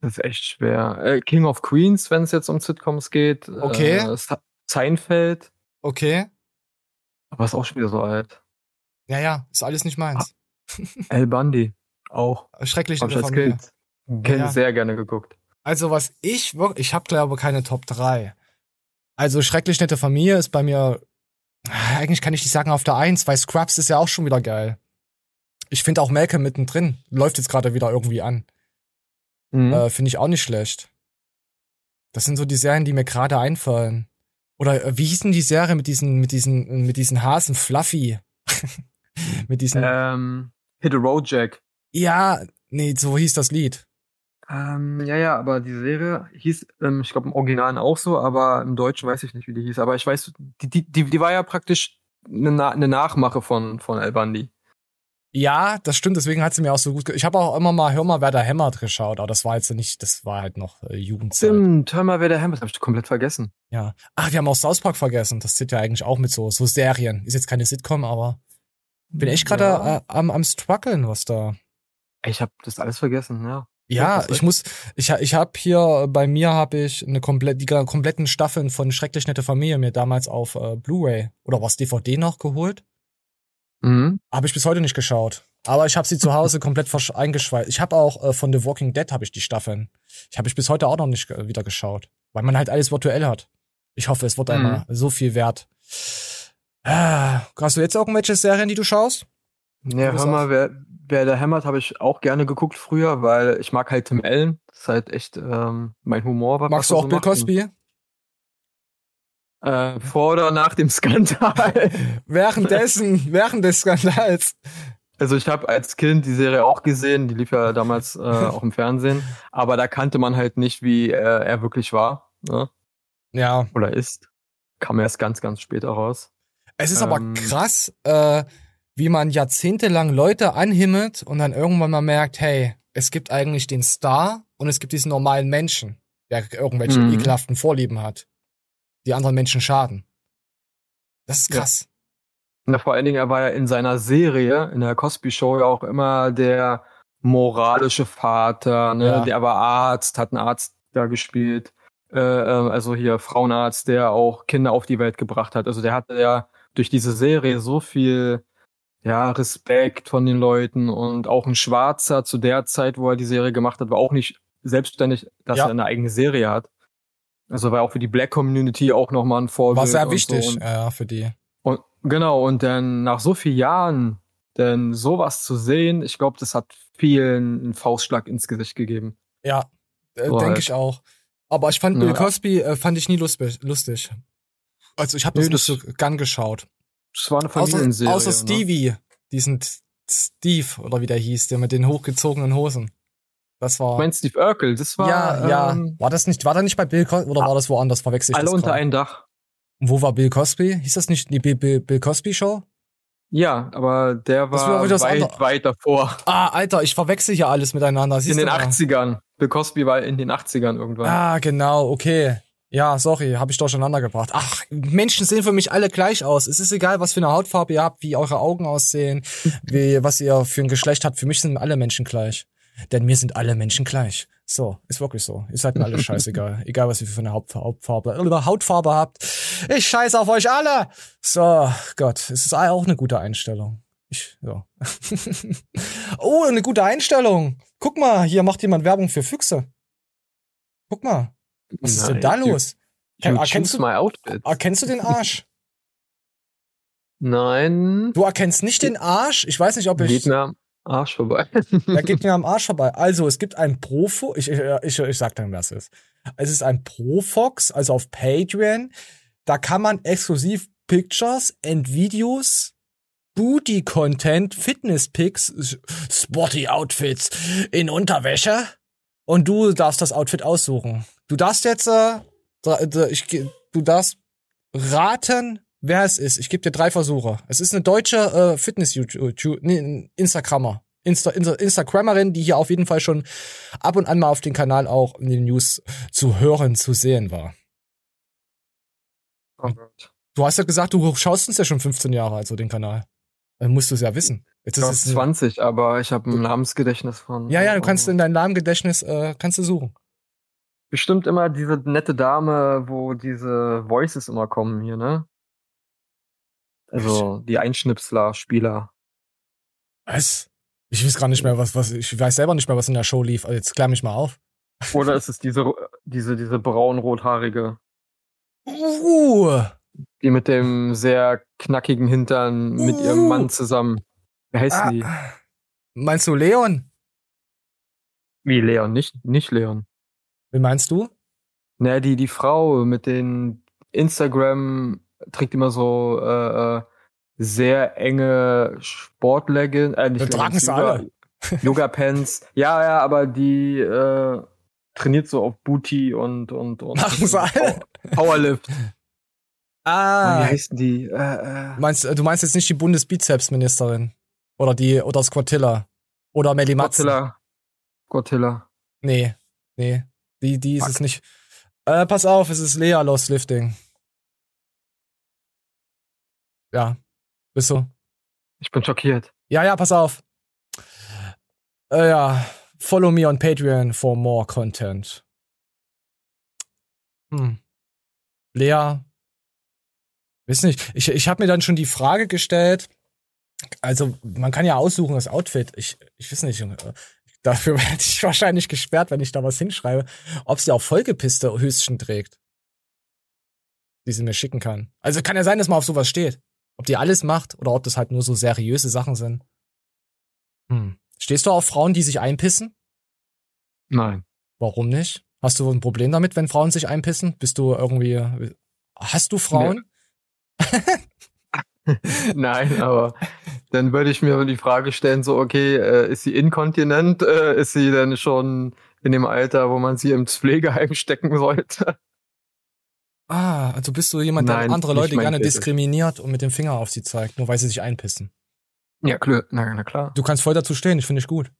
Das ist echt schwer. Äh, King of Queens, wenn es jetzt um Sitcoms geht. Okay. Äh, Se- Seinfeld. Okay. Aber ist auch schon wieder so alt. Ja, ja, ist alles nicht meins. El Bundy. Auch. Schrecklich Hab ich als Kind Ja. sehr gerne geguckt. Also was ich wirklich, ich habe glaube keine Top 3. Also schrecklich nette Familie ist bei mir, eigentlich kann ich nicht sagen auf der 1, weil Scrubs ist ja auch schon wieder geil. Ich finde auch Malcolm mittendrin, läuft jetzt gerade wieder irgendwie an. Mhm. Äh, finde ich auch nicht schlecht. Das sind so die Serien, die mir gerade einfallen. Oder äh, wie hieß denn die Serie mit diesen, mit diesen, mit diesen Hasen, Fluffy? mit diesen, ähm, Hit a Road Jack. ja, nee, so hieß das Lied. Ähm, ja, ja, aber die Serie hieß, ähm, ich glaube im Originalen auch so, aber im Deutschen weiß ich nicht, wie die hieß. Aber ich weiß, die, die, die, die war ja praktisch eine, Na eine Nachmache von, von El Bundy. Ja, das stimmt, deswegen hat sie mir auch so gut Ich habe auch immer mal Hör mal, wer da hämmert geschaut, aber das war jetzt nicht, das war halt noch äh, Jugendzeit. Stimmt, hör mal, wer der Hammer ist, hab ich komplett vergessen. Ja. Ach, wir haben auch South Park vergessen. Das zählt ja eigentlich auch mit so, so Serien. Ist jetzt keine Sitcom, aber bin echt gerade Ja. äh, am, am struggeln, was da. Ich habe das alles vergessen, ja. Ja, ich muss, ich, ich habe hier, bei mir habe ich eine komplett, die kompletten Staffeln von Schrecklich nette Familie mir damals auf äh, Blu-ray oder was DVD noch geholt. Mhm. Habe ich bis heute nicht geschaut. Aber ich habe sie zu Hause komplett eingeschweißt. Ich habe auch äh, von The Walking Dead habe ich die Staffeln. Ich habe ich bis heute auch noch nicht äh, wieder geschaut, weil man halt alles virtuell hat. Ich hoffe, es wird Mhm. einmal so viel wert. Ah, hast du jetzt irgendwelche Serien, die du schaust? Ja, hör mal, wer, wer der hämmert, habe ich auch gerne geguckt früher, weil ich mag halt Tim Allen. Das ist halt echt ähm, mein Humor. was- Magst was du auch so Bill. Cosby? Äh, vor oder nach dem Skandal? Währenddessen, während des Skandals. Also ich habe als Kind die Serie auch gesehen, die lief ja damals äh, auch im Fernsehen, aber da kannte man halt nicht, wie äh, er wirklich war ne? Ja, oder ist. Kam erst ganz, ganz später raus. es ist aber Ähm. krass, äh, wie man jahrzehntelang Leute anhimmelt und dann irgendwann mal merkt, hey, es gibt eigentlich den Star und es gibt diesen normalen Menschen, der irgendwelche Mhm. ekelhaften Vorlieben hat, die anderen Menschen schaden. Das ist Ja. krass. Na, vor allen Dingen, er war ja in seiner Serie, in der Cosby Show ja auch immer der moralische Vater, ne? Ja. Der war Arzt, hat einen Arzt da gespielt. Äh, äh, also hier Frauenarzt, der auch Kinder auf die Welt gebracht hat. Also der hatte ja durch diese Serie so viel ja, Respekt von den Leuten und auch ein Schwarzer zu der Zeit, wo er die Serie gemacht hat, war auch nicht selbstständig, dass Ja. er eine eigene Serie hat. Also war auch für die Black Community auch nochmal ein Vorbild. War sehr wichtig, So. Und, ja, für die. und, genau, und dann nach so vielen Jahren, denn sowas zu sehen, ich glaube, das hat vielen einen Faustschlag ins Gesicht gegeben. Ja, äh, So denke halt. ich auch. Aber ich fand Bill Ja. Cosby, äh, fand ich nie lustig. lustig. Also ich habe das nicht so gern geschaut. Das war eine Außer, Familienserie. außer ne? Stevie, diesen T- Steve oder wie der hieß, der mit den hochgezogenen Hosen. Das war. Ich mein Steve Urkel, das war ja, ja. ähm, War das nicht, war da nicht bei Bill Cosby oder war das woanders? Verwechsel ich alle unter ein Dach. Und Wo war Bill Cosby? Hieß das nicht die Bill, Bill, Bill Cosby Show? Ja, aber der war war weit, weit davor. Ah, Alter, ich verwechsel hier alles miteinander. Siehst in den du mal? 80ern. Bill Cosby war in den 80ern irgendwann. Ah, genau, okay. Ja, sorry, habe ich durcheinander gebracht. Ach, Menschen sehen für mich alle gleich aus. Es ist egal, was für eine Hautfarbe ihr habt, wie eure Augen aussehen, wie, was ihr für ein Geschlecht habt. Für mich sind alle Menschen gleich. Denn mir sind alle Menschen gleich. So, ist wirklich so. Ihr seid mir alle scheißegal. Egal, was ihr für eine Hautfarbe, oder Hautfarbe habt. Ich scheiße auf euch alle. So, Gott, es ist auch eine gute Einstellung. Ich, ja. oh, eine gute Einstellung. Guck mal, hier macht jemand Werbung für Füchse. Guck mal. Was ist denn da Nein, you- los? You Erkennst du, erkennst du den Arsch? Nein. Du erkennst nicht den Arsch? Ich weiß nicht, ob ich. Geht mir am Arsch vorbei. Er geht mir am Arsch vorbei. Also, es gibt ein Profo, ich, ich, ich, ich sag dann, wer es ist. Es ist ein Profox, also auf Patreon. Da kann man exklusiv Pictures and Videos, Booty-Content, Fitness-Pics, Sporty Outfits in Unterwäsche. Und du darfst das Outfit aussuchen. Du darfst jetzt, äh, d- ich, du darfst raten, wer es ist. Ich gebe dir drei Versuche. Es ist eine deutsche äh, Fitness-YouTube, nee, Instagrammer. Insta Insta Instagrammerin, die hier auf jeden Fall schon ab und an mal auf dem Kanal auch in den News zu hören, zu sehen war. Oh. Du hast ja gesagt, du schaust uns ja schon 15 Jahre, also den Kanal. Dann musst du es ja wissen. Jetzt Ich ist es ein, 20, aber ich habe ein Namensgedächtnis von. ja, ja, du kannst in deinem Namengedächtnis äh, kannst du suchen. Bestimmt immer diese nette Dame, wo diese Voices immer kommen hier, ne? Also die Einschnipsler, Spieler. Was? Ich weiß gar nicht mehr, was, was, ich weiß selber nicht mehr, was in der Show lief. Also jetzt klär mich mal auf. Oder ist es diese, diese, diese braun-rothaarige, Uh, die mit dem sehr knackigen Hintern mit ihrem. Mann zusammen. Wie heißt ah, die? meinst du Leon? Wie Leon, nicht, nicht Leon. Wie meinst du? Ne, die, die Frau mit den Instagram trägt immer so äh, äh, sehr enge Sportleggings, äh, nicht tragen sie Yoga- alle. Yoga-Pants. Ja, ja, aber die äh, trainiert so auf Booty und und und Machen sie alle? Powerlift. Ah, Wie heißen die? Äh, äh, meinst, du meinst jetzt nicht die Bundesbizepsministerin? Oder die, oder Squatilla? Oder Melly Matzen? Godzilla. Godzilla. Nee, nee, die, die ist Fuck. es nicht. Äh, pass auf, es ist Lea Lost Lifting. Ja, bist du? Ich bin schockiert. Ja, ja, pass auf. Äh, ja, follow me on Patreon for more content. Hm. Lea, weiß nicht, ich, ich habe mir dann schon die Frage gestellt, also man kann ja aussuchen das Outfit, ich, ich weiß nicht, dafür werde ich wahrscheinlich gesperrt, wenn ich da was hinschreibe, ob sie auch vollgepisste Höschen trägt, die sie mir schicken kann. Also kann ja sein, dass man auf sowas steht. Ob die alles macht oder ob das halt nur so seriöse Sachen sind. Hm. Stehst du auf Frauen, die sich einpissen? Nein. Warum nicht? Hast du ein Problem damit, wenn Frauen sich einpissen? Bist du irgendwie. Hast du Frauen? Nein, aber dann würde ich mir die Frage stellen, so, okay, äh, ist sie inkontinent? Äh, ist sie denn schon in dem Alter, wo man sie ins Pflegeheim stecken sollte? Ah, also bist du jemand, Nein, der andere nicht Leute gerne Fetisch. diskriminiert und mit dem Finger auf sie zeigt, nur weil sie sich einpissen. Ja, klar, na, na klar. Du kannst voll dazu stehen, ich finde ich gut.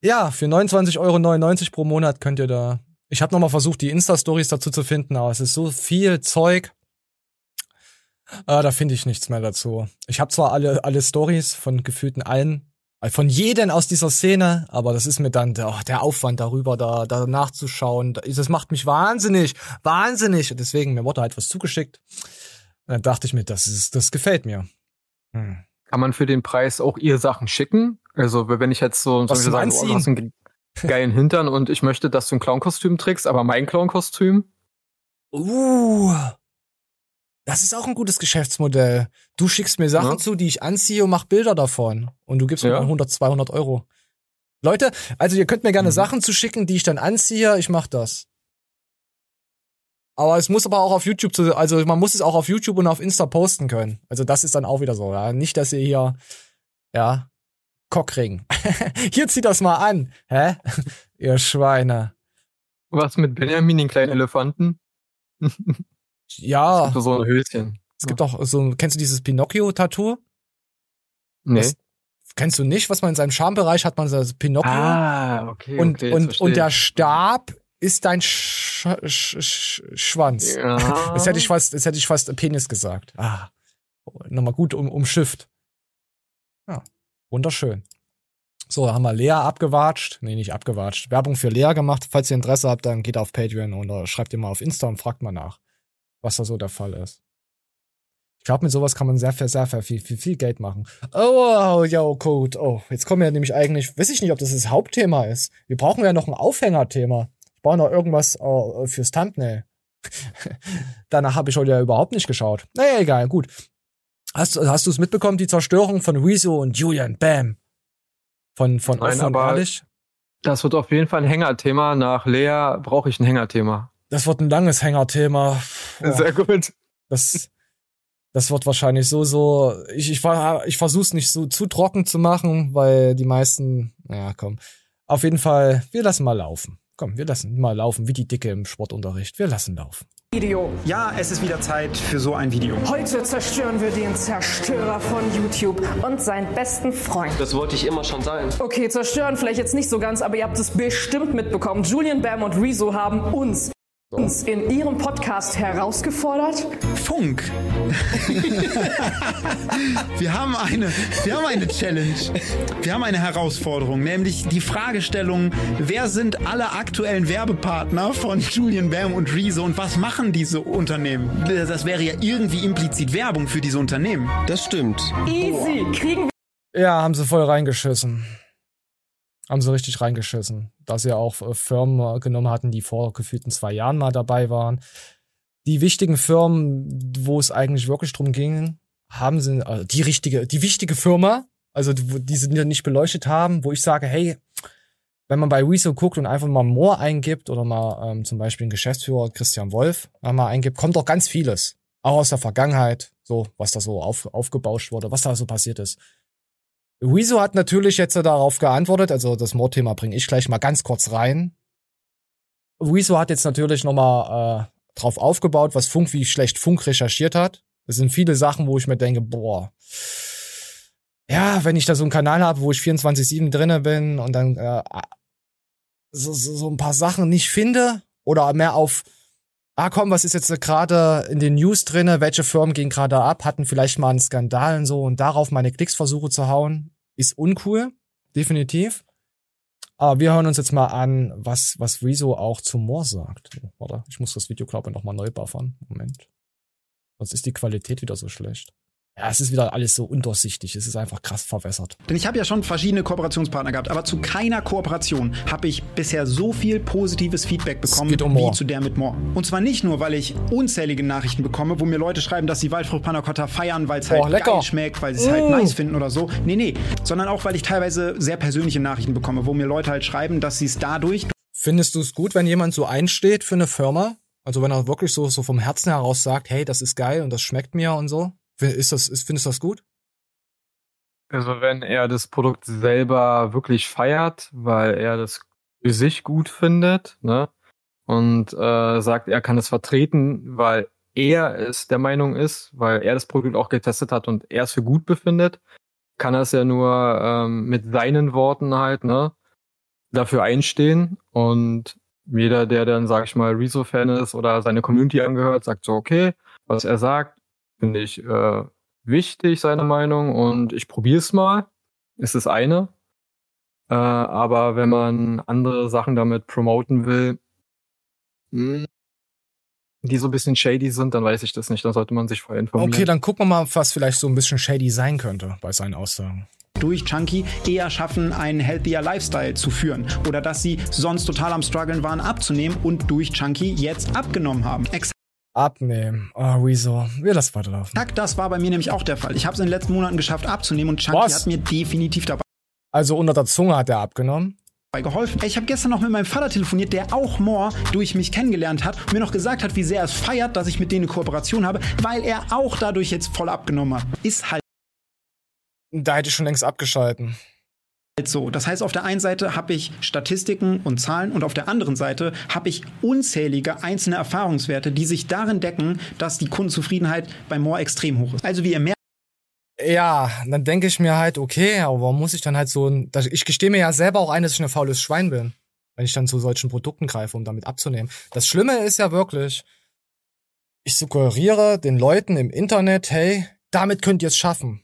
ja, für 29,99 Euro pro Monat könnt ihr da. Ich habe nochmal versucht, die Insta-Stories dazu zu finden, aber es ist so viel Zeug. Ah, da finde ich nichts mehr dazu. Ich habe zwar alle, alle Stories von gefühlten allen, äh, von jedem aus dieser Szene, aber das ist mir dann oh, der Aufwand darüber, da, da nachzuschauen. Das macht mich wahnsinnig, wahnsinnig. Und deswegen, mir wurde halt was zugeschickt. Und dann dachte ich mir, das ist, das gefällt mir. Hm. Kann man für den Preis auch ihr Sachen schicken? Also, wenn ich jetzt so, was so sagen, oh, du hast einen geilen Hintern und ich möchte, dass du ein Clownkostüm trägst, aber mein Clownkostüm? Uh, das ist auch ein gutes Geschäftsmodell. Du schickst mir Sachen ja. zu, die ich anziehe und mach Bilder davon. Und du gibst mir ja. 100, 200 Euro. Leute, also ihr könnt mir gerne mhm. Sachen zuschicken, die ich dann anziehe. Ich mach das. Aber es muss aber auch auf YouTube zu, also man muss es auch auf YouTube und auf Insta posten können. Also das ist dann auch wieder so, ja. Nicht, dass ihr hier, ja, Cockring. hier zieht das mal an. Hä? ihr Schweine. Was mit Benjamin, den kleinen Elefanten? Ja. Es gibt so ein Höschen. Es gibt auch so, kennst du dieses Pinocchio-Tattoo? Nee. Das, kennst du nicht, was man in seinem Schambereich hat, man das Pinocchio. Ah, okay. Und, okay, und, und der Stab ist dein Sch Sch Sch Schwanz. Ja. Das hätte ich fast, das hätte ich fast Penis gesagt. Ah. Nochmal gut um, umschifft. Ja. Wunderschön. So, haben wir Lea abgewatscht. Nee, nicht abgewatscht. Werbung für Lea gemacht. Falls ihr Interesse habt, dann geht auf Patreon oder schreibt ihr mal auf Insta und fragt mal nach was da so der Fall ist. Ich glaube, mit sowas kann man sehr, sehr, sehr viel, viel, viel Geld machen. Oh, yo, Code. Oh, jetzt kommen wir nämlich eigentlich, weiß ich nicht, ob das das Hauptthema ist. Wir brauchen ja noch ein Aufhängerthema. Ich brauche noch irgendwas uh, fürs Thumbnail. Danach habe ich heute ja überhaupt nicht geschaut. Naja, egal, gut. Hast, hast du es mitbekommen, die Zerstörung von Rezo und Julian? Bam. Von, von Nein, aber ehrlich? Das wird auf jeden Fall ein Hängerthema. Nach Lea brauche ich ein Hängerthema. Das wird ein langes Hängerthema. Oh. Sehr gut. Das, das wird wahrscheinlich so, so. Ich, ich, ich versuch's nicht so zu trocken zu machen, weil die meisten, naja, komm. Auf jeden Fall, wir lassen mal laufen. Komm, wir lassen mal laufen, wie die Dicke im Sportunterricht. Wir lassen laufen. Video. Ja, es ist wieder Zeit für so ein Video. Heute zerstören wir den Zerstörer von YouTube und seinen besten Freund. Das wollte ich immer schon sein. Okay, zerstören vielleicht jetzt nicht so ganz, aber ihr habt es bestimmt mitbekommen. Julian Bam und Rezo haben uns uns in Ihrem Podcast herausgefordert? Funk. wir, haben eine, wir haben eine Challenge. Wir haben eine Herausforderung, nämlich die Fragestellung, wer sind alle aktuellen Werbepartner von Julian Bam und Rezo und was machen diese Unternehmen? Das wäre ja irgendwie implizit Werbung für diese Unternehmen. Das stimmt. Easy, kriegen wir. Ja, haben sie voll reingeschissen. Haben sie richtig reingeschissen. Da sie auch äh, Firmen genommen hatten, die vor gefühlten zwei Jahren mal dabei waren. Die wichtigen Firmen, wo es eigentlich wirklich drum ging, haben sie, also die richtige, die wichtige Firma, also die, sie nicht beleuchtet haben, wo ich sage, hey, wenn man bei Rezo guckt und einfach mal More eingibt oder mal ähm, zum Beispiel einen Geschäftsführer Christian Wolf mal eingibt, kommt doch ganz vieles. Auch aus der Vergangenheit, so, was da so auf, aufgebauscht wurde, was da so passiert ist. Rezo hat natürlich jetzt darauf geantwortet, also das Mordthema bringe ich gleich mal ganz kurz rein. Rezo hat jetzt natürlich nochmal äh, drauf aufgebaut, was Funk, wie schlecht Funk recherchiert hat. Es sind viele Sachen, wo ich mir denke, boah, ja, wenn ich da so einen Kanal habe, wo ich 24-7 drinne bin und dann äh, so, so, so ein paar Sachen nicht finde oder mehr auf ah komm, was ist jetzt gerade in den News drinne, welche Firmen gehen gerade ab, hatten vielleicht mal einen Skandal und so und darauf meine Klicks versuche zu hauen, ist uncool, definitiv. Aber wir hören uns jetzt mal an, was, was Rezo auch zu Moore sagt. Warte, ich muss das Video, glaube ich, nochmal neu buffern. Moment. Sonst ist die Qualität wieder so schlecht. Ja, es ist wieder alles so undurchsichtig. Es ist einfach krass verwässert. Denn ich habe ja schon verschiedene Kooperationspartner gehabt, aber zu keiner Kooperation habe ich bisher so viel positives Feedback bekommen um wie zu der mit More. Und zwar nicht nur, weil ich unzählige Nachrichten bekomme, wo mir Leute schreiben, dass sie Waldfrucht Panna Cotta feiern, weil es halt lecker. geil schmeckt, weil sie es halt mm. halt nice finden oder so. Nee, nee. Sondern auch, weil ich teilweise sehr persönliche Nachrichten bekomme, wo mir Leute halt schreiben, dass sie es dadurch. Findest du es gut, wenn jemand so einsteht für eine Firma? Also wenn er wirklich so, so vom Herzen heraus sagt, hey, das ist geil und das schmeckt mir und so? Ist das, ist, findest du das gut? Also wenn er das Produkt selber wirklich feiert, weil er das für sich gut findet, ne? Und äh, sagt, er kann es vertreten, weil er es der Meinung ist, weil er das Produkt auch getestet hat und er es für gut befindet, kann er es ja nur ähm, mit seinen Worten halt, ne, dafür einstehen. Und jeder, der dann, sag ich mal, Rezo-Fan ist oder seine Community angehört, sagt so, okay, was er sagt, finde ich äh, wichtig, seine Meinung, und ich probiere es mal. Ist das eine. Äh, aber wenn man andere Sachen damit promoten will, mh, die so ein bisschen shady sind, dann weiß ich das nicht. Dann sollte man sich vorher informieren. Okay, dann gucken wir mal, was vielleicht so ein bisschen shady sein könnte bei seinen Aussagen. durch Chunky eher schaffen, einen healthier Lifestyle zu führen. Oder dass sie sonst total am struggeln waren, abzunehmen und durch Chunky jetzt abgenommen haben. Exakt Abnehmen. Oh, Rezo. Wir lassen weiterlaufen. das war bei mir nämlich auch der Fall. Ich habe es in den letzten Monaten geschafft abzunehmen und Chunky Was? hat mir definitiv dabei Also unter der Zunge hat er abgenommen. geholfen. Ich habe gestern noch mit meinem Vater telefoniert, der auch More durch mich kennengelernt hat und mir noch gesagt hat, wie sehr er es feiert, dass ich mit denen eine Kooperation habe, weil er auch dadurch jetzt voll abgenommen hat. Ist halt Da hätte ich schon längst abgeschalten. So. Das heißt, auf der einen Seite habe ich Statistiken und Zahlen und auf der anderen Seite habe ich unzählige einzelne Erfahrungswerte, die sich darin decken, dass die Kundenzufriedenheit bei More extrem hoch ist. Also wie ihr merkt, Ja, dann denke ich mir halt, okay, aber warum muss ich dann halt so ein. Ich gestehe mir ja selber auch ein, dass ich ein faules Schwein bin, wenn ich dann zu solchen Produkten greife, um damit abzunehmen. Das Schlimme ist ja wirklich, ich suggeriere den Leuten im Internet, hey, damit könnt ihr es schaffen.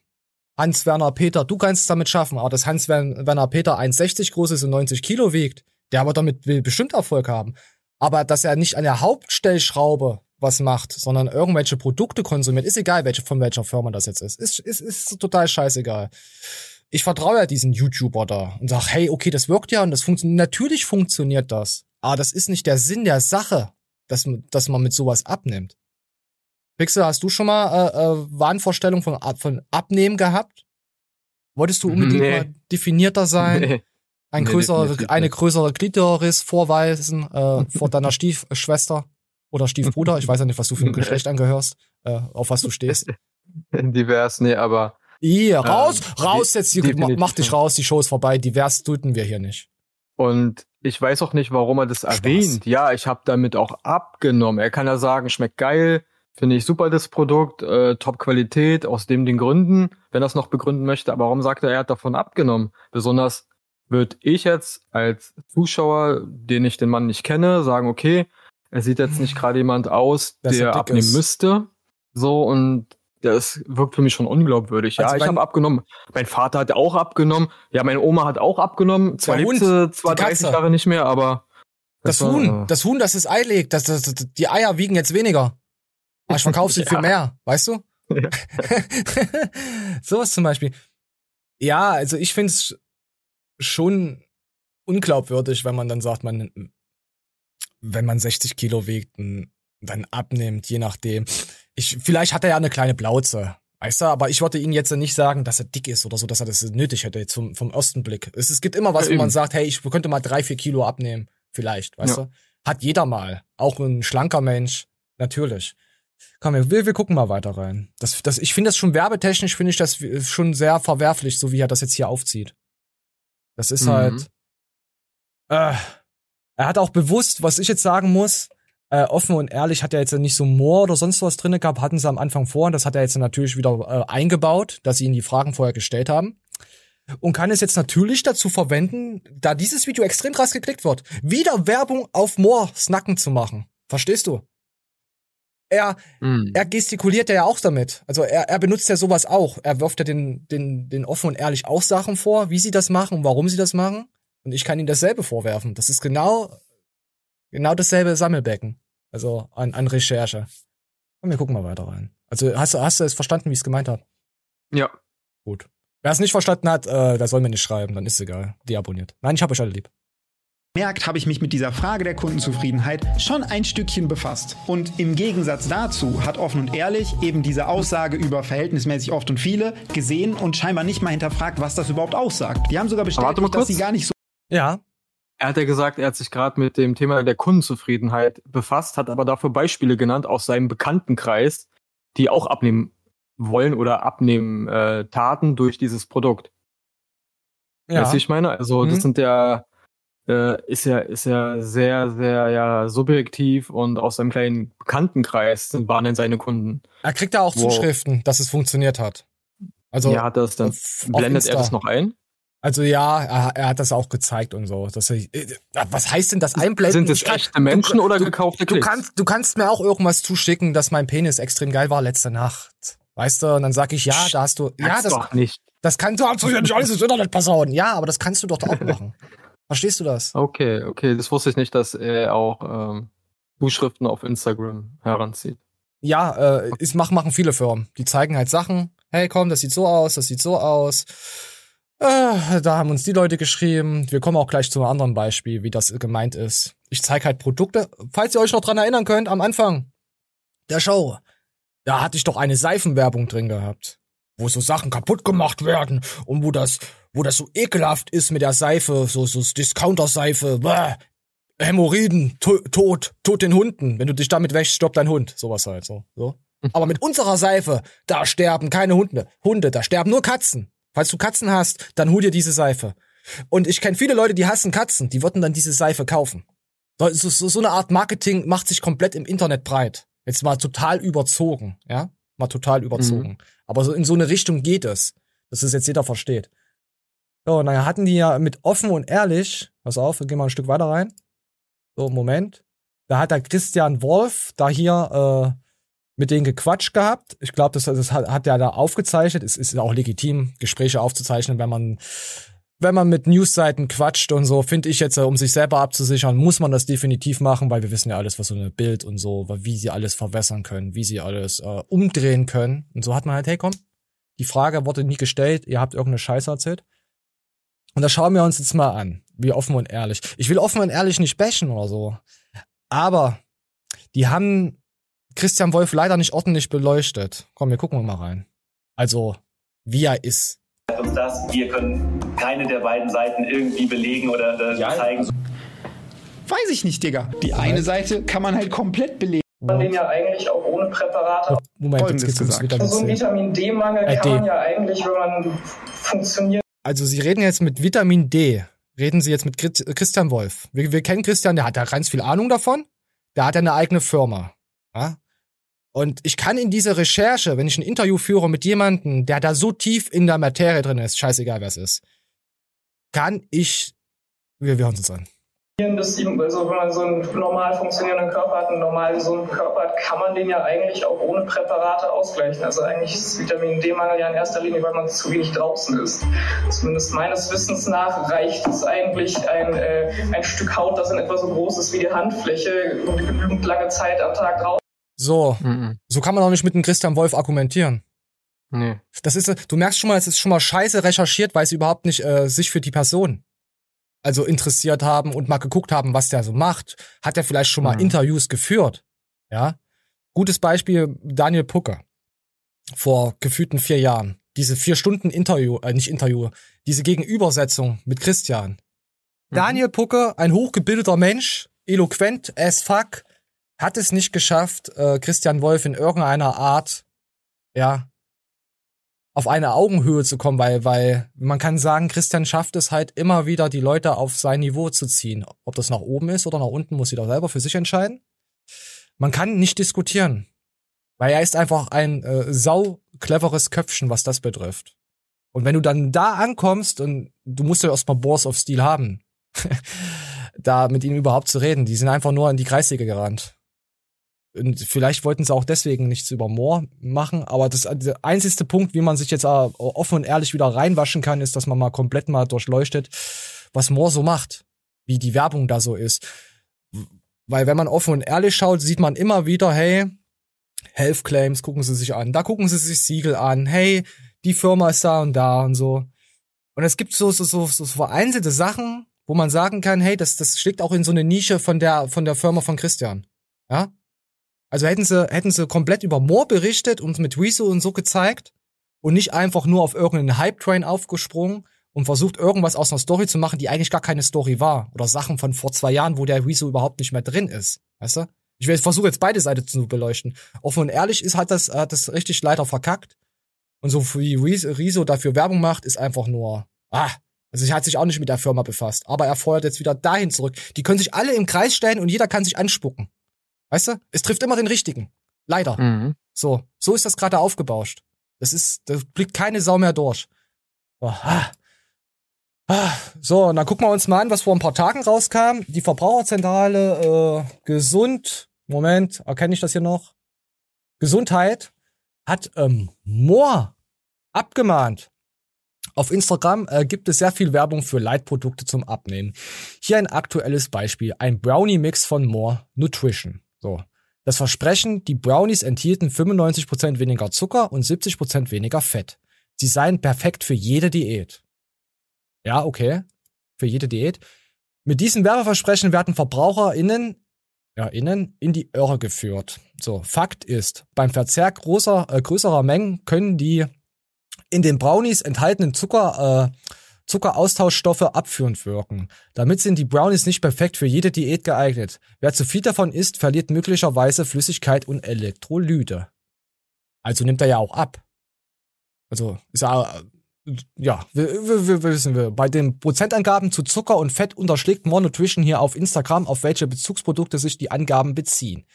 Hans-Werner Peter, du kannst es damit schaffen, aber dass Hans-Werner Peter 1,60 groß ist und 90 Kilo wiegt, der aber damit bestimmt Erfolg haben. Aber dass er nicht an der Hauptstellschraube was macht, sondern irgendwelche Produkte konsumiert, ist egal, welche, von welcher Firma das jetzt ist. Ist, ist, ist total scheißegal. Ich vertraue ja diesen YouTuber da und sag, hey, okay, das wirkt ja und das funktioniert. Natürlich funktioniert das. Aber das ist nicht der Sinn der Sache, dass, dass man mit sowas abnimmt. Pixel, hast du schon mal äh, äh, Wahnvorstellung von, von Abnehmen gehabt? Wolltest du unbedingt Nee. mal definierter sein? Nee. Ein Nee, größere, eine größere Klitoris vorweisen äh, vor deiner Stiefschwester oder Stiefbruder. Ich weiß ja nicht, was du für ein. Geschlecht angehörst, äh, auf was du stehst. Divers, nee, aber Ihr, raus, Ähm, raus jetzt, hier, definitiv mach dich raus, die Show ist vorbei, divers töten wir hier nicht. Und ich weiß auch nicht, warum er das erwähnt. Ja, ich habe damit auch abgenommen. Er kann ja sagen, schmeckt geil, finde ich super das Produkt, äh, Top-Qualität, aus dem den Gründen, wenn er es noch begründen möchte. Aber warum sagt er, er hat davon abgenommen? Besonders würde ich jetzt als Zuschauer, den ich den Mann nicht kenne, sagen, okay, er sieht jetzt nicht gerade jemand aus, Dass er der abnehmen ist. müsste. So, und das wirkt für mich schon unglaubwürdig. Ja, Also ich wenn- habe abgenommen. Mein Vater hat auch abgenommen. Ja, meine Oma hat auch abgenommen. Zwar lebt sie zwar die 30 Katze. Jahre nicht mehr, aber Das war, Huhn, äh, das Huhn, das das Ei legt, das, das, das, die Eier wiegen jetzt weniger. Aber ich verkaufe sie für Ja. mehr, weißt du? Ja. Sowas zum Beispiel. Ja, also ich finde es schon unglaubwürdig, wenn man dann sagt, man, wenn man 60 Kilo wiegt, dann abnimmt, je nachdem. Ich, vielleicht hat er ja eine kleine Blauze, weißt du, aber ich wollte ihm jetzt nicht sagen, dass er dick ist oder so, dass er das nötig hätte, jetzt vom, vom ersten Blick. Es, es gibt immer was, Ja, wo man sagt, hey, ich könnte mal drei, vier Kilo abnehmen. Vielleicht, weißt Ja. du? Hat jeder mal. Auch ein schlanker Mensch. Natürlich. Komm, wir, wir gucken mal weiter rein. Das, das, ich finde das schon werbetechnisch, finde ich das schon sehr verwerflich, so wie er das jetzt hier aufzieht. Das ist Mhm. halt. Äh, er hat auch bewusst, was ich jetzt sagen muss, äh, offen und ehrlich hat er jetzt nicht so Moor oder sonst was drinne gehabt, hatten sie am Anfang vor und das hat er jetzt natürlich wieder äh, eingebaut, dass sie ihn die Fragen vorher gestellt haben. Und kann es jetzt natürlich dazu verwenden, da dieses Video extrem krass geklickt wird, wieder Werbung auf Moors Nacken zu machen. Verstehst du? Er, Mhm. er gestikuliert ja auch damit. Also er, er benutzt ja sowas auch. Er wirft ja den, den, den offen und ehrlich auch Sachen vor, wie sie das machen und warum sie das machen. Und ich kann ihm dasselbe vorwerfen. Das ist genau, genau dasselbe Sammelbecken. Also an, an Recherche. Und wir gucken mal weiter rein. Also hast du, hast du es verstanden, wie ich es gemeint habe? Ja. Gut. Wer es nicht verstanden hat, äh, der soll mir nicht schreiben, dann ist egal. Deabonniert. Nein, ich habe euch alle lieb. Merkt, habe ich mich mit dieser Frage der Kundenzufriedenheit schon ein Stückchen befasst. Und im Gegensatz dazu hat offen und ehrlich eben diese Aussage über verhältnismäßig oft und viele gesehen und scheinbar nicht mal hinterfragt, was das überhaupt aussagt. Die haben sogar bestätigt, dass kurz. sie gar nicht so Ja. Er hat ja gesagt, er hat sich gerade mit dem Thema der Kundenzufriedenheit befasst, hat aber dafür Beispiele genannt aus seinem Bekanntenkreis, die auch abnehmen wollen oder abnehmen äh, taten durch dieses Produkt. Ja. Weißt du, wie ich meine? Also Mhm. das sind ja äh, ist ja ist ja sehr sehr ja subjektiv und aus seinem kleinen Bekanntenkreis sind waren denn seine Kunden. Er kriegt da auch Wow. Zuschriften, dass es funktioniert hat. Also ja, hat das dann blendet er das noch ein? Also ja, er, er hat das auch gezeigt und so. Dass er, äh, was heißt denn das Einblenden? Sind es Ich echte Menschen du, oder du, gekaufte du Klicks? kannst, du kannst mir auch irgendwas zuschicken, dass mein Penis extrem geil war letzte Nacht. Weißt du? Und dann sag ich, ja, da hast du. Ja, das, doch nicht. das kannst du du ja nicht alles ins Internet passauen. Ja, aber das kannst du doch auch machen. Verstehst du das? Okay, okay, das wusste ich nicht, dass er auch ähm, Zuschriften auf Instagram heranzieht. Ja, äh, ist, machen, machen viele Firmen. Die zeigen halt Sachen. Hey, komm, das sieht so aus, das sieht so aus. Äh, da haben uns die Leute geschrieben. Wir kommen auch gleich zu einem anderen Beispiel, wie das gemeint ist. Ich zeige halt Produkte. Falls ihr euch noch dran erinnern könnt, am Anfang der Show, da hatte ich doch eine Seifenwerbung drin gehabt, wo so Sachen kaputt gemacht werden und wo das, wo das so ekelhaft ist mit der Seife, so, so Discounter-Seife, bäh, Hämorrhoiden, to tot, tot den Hunden. Wenn du dich damit wäschst, stirbt dein Hund. Sowas halt, so, so. Aber mit unserer Seife, da sterben keine Hunde. Hunde, da sterben nur Katzen. Falls du Katzen hast, dann hol dir diese Seife. Und ich kenne viele Leute, die hassen Katzen, die würden dann diese Seife kaufen. So, so, so eine Art Marketing macht sich komplett im Internet breit. Jetzt mal total überzogen, ja? Mal total überzogen. Aber so in so eine Richtung geht es. Dass es jetzt jeder versteht. So, und dann hatten die ja mit offen und ehrlich, pass auf, wir gehen mal ein Stück weiter rein. So, Moment. Da hat der Christian Wolf da hier äh, mit denen gequatscht gehabt. Ich glaube, das, das hat, hat er da aufgezeichnet. Es ist auch legitim, Gespräche aufzuzeichnen, wenn man wenn man mit Newsseiten quatscht und so, finde ich jetzt, äh, um sich selber abzusichern, muss man das definitiv machen, weil wir wissen ja alles, was so eine Bild und so, wie sie alles verwässern können, wie sie alles äh, umdrehen können. Und so hat man halt, hey komm, die Frage wurde nie gestellt, ihr habt irgendeine Scheiße erzählt. Und da schauen wir uns jetzt mal an, wie offen und ehrlich. Ich will offen und ehrlich nicht bashen oder so. Aber die haben Christian Wolf leider nicht ordentlich beleuchtet. Komm, wir gucken mal rein. Also, wie er ist. Uns das. Wir können keine der beiden Seiten irgendwie belegen oder äh, zeigen. Weiß ich nicht, Digga. Die eine Seite kann man halt komplett belegen. man den ja eigentlich auch ohne Präparate. Moment, jetzt Folgendes ums gesagt. Vitamin So ein C. Vitamin D-Mangel Äh, kann man ja eigentlich, wenn man funktioniert, Also Sie reden jetzt mit Vitamin D. Reden Sie jetzt mit Chris- Christian Wolf. Wir, wir kennen Christian, der hat da ganz viel Ahnung davon. Der hat ja eine eigene Firma. Ja? Und ich kann in dieser Recherche, wenn ich ein Interview führe mit jemandem, der da so tief in der Materie drin ist, scheißegal wer es ist, kann ich. Wir, wir hören uns an. bis ihm, also wenn man so einen normal funktionierenden Körper hat, einen normal gesunden Körper hat, kann man den ja eigentlich auch ohne Präparate ausgleichen. Also eigentlich ist Vitamin D-Mangel ja in erster Linie, weil man zu wenig draußen ist. Zumindest meines Wissens nach reicht es eigentlich ein, äh, ein Stück Haut, das in etwa so groß ist wie die Handfläche genügend lange Zeit am Tag draußen. So, Mhm. so kann man auch nicht mit dem Christian Wolf argumentieren. Nee. Das ist, du merkst schon mal, es ist schon mal scheiße recherchiert, weil sie überhaupt nicht äh, sich für die Person also interessiert haben und mal geguckt haben, was der so macht. Hat er vielleicht schon mal Mhm. Interviews geführt? Ja. Gutes Beispiel Daniel Pucker vor gefühlten vier Jahren. Diese vier Stunden Interview, äh, nicht Interview, diese Gegenübersetzung mit Christian. Daniel Pucker, ein hochgebildeter Mensch, eloquent as fuck, hat es nicht geschafft, äh, Christian Wolf in irgendeiner Art, ja, auf eine Augenhöhe zu kommen, weil, weil man kann sagen, Christian schafft es halt immer wieder, die Leute auf sein Niveau zu ziehen. Ob das nach oben ist oder nach unten, muss jeder selber für sich entscheiden. Man kann nicht diskutieren, weil er ist einfach ein äh, sau cleveres Köpfchen, was das betrifft. Und wenn du dann da ankommst und du musst ja erstmal Boars of Steel haben, da mit ihnen überhaupt zu reden, die sind einfach nur in die Kreissäge gerannt. Und vielleicht wollten sie auch deswegen nichts über Moore machen, aber das der einzigste Punkt, wie man sich jetzt äh, offen und ehrlich wieder reinwaschen kann, ist, dass man mal komplett mal durchleuchtet, was Moore so macht, wie die Werbung da so ist. Weil wenn man offen und ehrlich schaut, sieht man immer wieder, hey, Health Claims gucken sie sich an, da gucken sie sich Siegel an, hey, die Firma ist da und da und so. Und es gibt so, so, so, so vereinzelte Sachen, wo man sagen kann, hey, das, das schlägt auch in so eine Nische von der, von der Firma von Christian. Ja? Also hätten sie, hätten sie komplett über Moore berichtet und mit Rezo und so gezeigt und nicht einfach nur auf irgendeinen Hype-Train aufgesprungen und versucht, irgendwas aus einer Story zu machen, die eigentlich gar keine Story war. Oder Sachen von vor zwei Jahren, wo der Rezo überhaupt nicht mehr drin ist. Weißt du? Ich versuche jetzt beide Seiten zu beleuchten. Offen und ehrlich ist, hat das, hat das richtig leider verkackt. Und so wie Rezo dafür Werbung macht, ist einfach nur, ah, also er hat sich auch nicht mit der Firma befasst. Aber er feuert jetzt wieder dahin zurück. Die können sich alle im Kreis stellen und jeder kann sich anspucken. Weißt du? Es trifft immer den richtigen. Leider. Mhm. So, so ist das gerade aufgebauscht. Das ist, da blickt keine Sau mehr durch. Oh, ah. Ah, So, und dann gucken wir uns mal an, was vor ein paar Tagen rauskam. Die Verbraucherzentrale äh, Gesund, Moment, erkenne ich das hier noch? Gesundheit hat ähm, Moor abgemahnt. Auf Instagram äh, gibt es sehr viel Werbung für Leitprodukte zum Abnehmen. Hier ein aktuelles Beispiel, ein Brownie-Mix von More Nutrition. So. Das Versprechen, die Brownies enthielten 95% weniger Zucker und 70% weniger Fett. Sie seien perfekt für jede Diät. Ja, okay. Für jede Diät. Mit diesem Werbeversprechen werden VerbraucherInnen ja, innen in die Irre geführt. So, Fakt ist, beim Verzehr großer, äh, größerer Mengen können die in den Brownies enthaltenen Zucker, äh, Zuckeraustauschstoffe abführend wirken. Damit sind die Brownies nicht perfekt für jede Diät geeignet. Wer zu viel davon isst, verliert möglicherweise Flüssigkeit und Elektrolyte. Also nimmt er ja auch ab. Also ist ja, äh, ja, wir, wir, wir wissen wir. Bei den Prozentangaben zu Zucker und Fett unterschlägt More Nutrition hier auf Instagram, auf welche Bezugsprodukte sich die Angaben beziehen.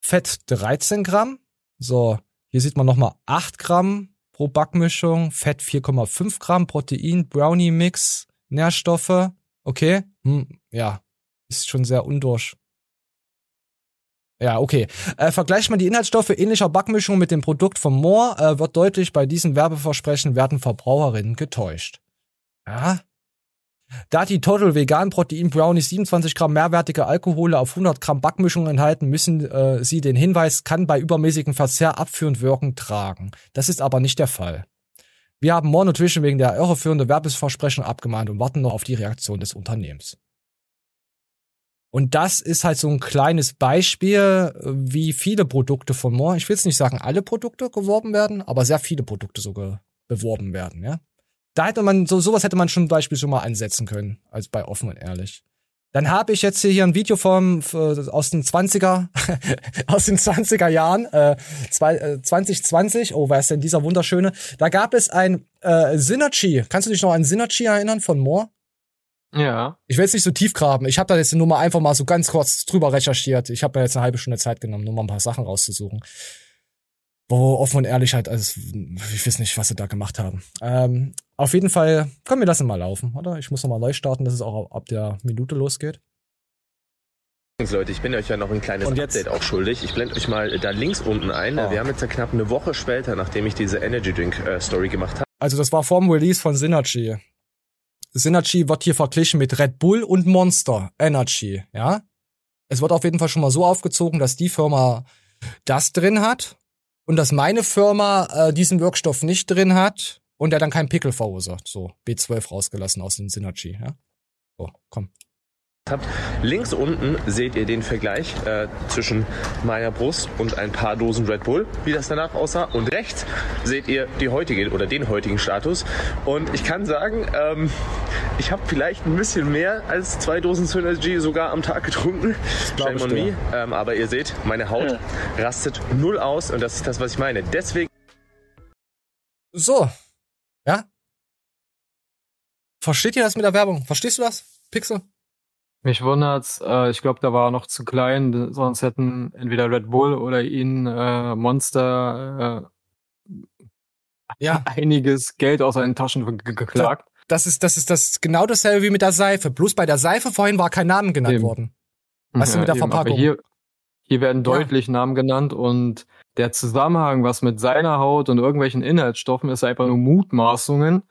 Fett 13 Gramm. So, hier sieht man nochmal 8 Gramm pro Backmischung, Fett 4,5 Gramm, Protein, Brownie Mix, Nährstoffe. Okay, hm, ja, ist schon sehr undurch. Ja, okay. Äh, vergleicht man die Inhaltsstoffe ähnlicher Backmischungen mit dem Produkt von Moore, äh, wird deutlich, bei diesem Werbeversprechen werden Verbraucherinnen getäuscht. Ja. Da die Total Vegan Protein Brownies 27 Gramm mehrwertige Alkohole auf 100 Gramm Backmischung enthalten, müssen äh, sie den Hinweis, kann bei übermäßigem Verzehr abführend wirken, tragen. Das ist aber nicht der Fall. Wir haben More Nutrition wegen der irreführenden Werbeversprechen abgemahnt und warten noch auf die Reaktion des Unternehmens. Und das ist halt so ein kleines Beispiel, wie viele Produkte von More, ich will jetzt nicht sagen, alle Produkte geworben werden, aber sehr viele Produkte sogar beworben werden, ja. Da hätte man, so sowas hätte man schon Beispiel schon mal ansetzen können, als bei offen und ehrlich. Dann habe ich jetzt hier ein Video vom aus den 20er aus den 20er Jahren äh, zwei, äh, 2020. Oh, wer ist denn dieser wunderschöne? Da gab es ein äh, Synergy. Kannst du dich noch an Synergy erinnern von Moore? Ja. Ich will jetzt nicht so tief graben. Ich habe da jetzt nur mal einfach mal so ganz kurz drüber recherchiert. Ich habe mir jetzt eine halbe Stunde Zeit genommen, nur mal ein paar Sachen rauszusuchen. Wo offen und ehrlich halt, also, ich weiß nicht, was sie da gemacht haben. Ähm, auf jeden Fall, komm, wir lassen mal laufen, oder? Ich muss noch mal neu starten, dass es auch ab der Minute losgeht. Leute, ich bin euch ja noch ein kleines Update auch schuldig. Ich blende euch mal da links unten ein. Oh. Wir haben jetzt ja knapp eine Woche später, nachdem ich diese Energy Drink äh, Story gemacht habe. Also das war vorm Release von Synergy. Synergy wird hier verglichen mit Red Bull und Monster Energy, ja? Es wird auf jeden Fall schon mal so aufgezogen, dass die Firma das drin hat und dass meine Firma äh, diesen Wirkstoff nicht drin hat und der dann keinen Pickel verursacht. So, B12 rausgelassen aus dem Synergy, ja? So, komm. Habt. Links unten seht ihr den Vergleich äh, zwischen meiner Brust und ein paar Dosen Red Bull, wie das danach aussah. Und rechts seht ihr die heutige oder den heutigen Status. Und ich kann sagen, ähm, ich habe vielleicht ein bisschen mehr als zwei Dosen Synergy sogar am Tag getrunken. Shame ich on me. Ähm, aber ihr seht, meine Haut rastet null aus und das ist das, was ich meine. Deswegen So. Ja? Versteht ihr das mit der Werbung? Verstehst du das, Pixel? Mich wundert's, äh, ich glaube, da war er noch zu klein, sonst hätten entweder Red Bull oder ihn äh, Monster äh, ja. einiges Geld aus seinen Taschen ge- geklagt. Das ist, das ist das genau dasselbe wie mit der Seife. Bloß bei der Seife vorhin war kein Name genannt Eben. worden. Weißt du, mit der eben, Verpackung. Hier, hier werden deutlich Namen genannt und der Zusammenhang, was mit seiner Haut und irgendwelchen Inhaltsstoffen ist, einfach nur Mutmaßungen.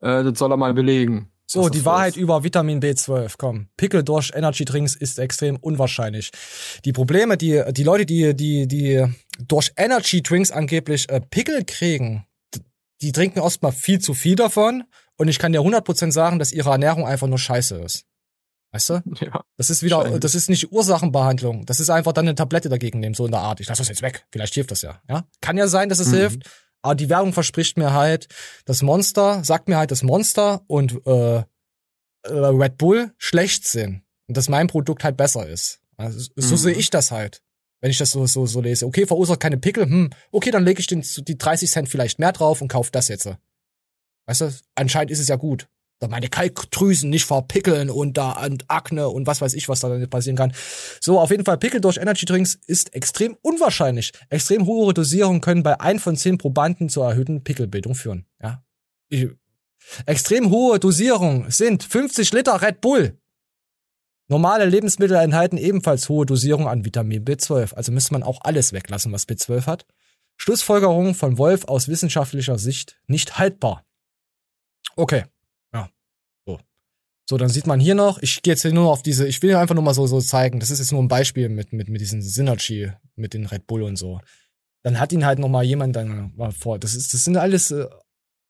Äh, das soll er mal belegen. So, die Wahrheit über Vitamin B12, komm. Pickel durch Energy Drinks ist extrem unwahrscheinlich. Die Probleme, die, die Leute, die, die, die durch Energy Drinks angeblich äh, Pickel kriegen, die trinken erstmal viel zu viel davon und ich kann dir 100% sagen, dass ihre Ernährung einfach nur scheiße ist. Weißt du? Ja. Das ist wieder, Wahrscheinlich. das ist nicht Ursachenbehandlung. Das ist einfach dann eine Tablette dagegen nehmen, so in der Art. Ich lass das jetzt weg. Vielleicht hilft das ja. Ja? Kann ja sein, dass es Mhm. hilft. Aber die Werbung verspricht mir halt, das Monster, sagt mir halt, das Monster und äh, äh, Red Bull schlecht sind. Und dass mein Produkt halt besser ist. Also, so Mhm. sehe ich das halt. Wenn ich das so, so, so lese. Okay, verursacht keine Pickel, hm, okay, dann lege ich den, die 30 Cent vielleicht mehr drauf und kauf das jetzt. Weißt du, anscheinend ist es ja gut. Da meine Kalkdrüsen nicht verpickeln und da und Akne und was weiß ich, was da dann passieren kann. So, auf jeden Fall, Pickel durch Energy Drinks ist extrem unwahrscheinlich. Extrem hohe Dosierungen können bei ein von zehn Probanden zur erhöhten Pickelbildung führen. Ja. Ich, Extrem hohe Dosierung sind 50 Liter Red Bull. Normale Lebensmittel enthalten ebenfalls hohe Dosierung an Vitamin B12, also müsste man auch alles weglassen, was B12 hat. Schlussfolgerung von Wolf aus wissenschaftlicher Sicht nicht haltbar. Okay. So. Dann sieht man hier noch, ich gehe jetzt hier nur auf diese, ich will einfach nur mal so, so zeigen, das ist jetzt nur ein Beispiel mit, mit, mit diesen Synergy, mit den Red Bull und so. Dann hat ihn halt noch mal jemand dann mal vor. Das ist, das sind alles äh,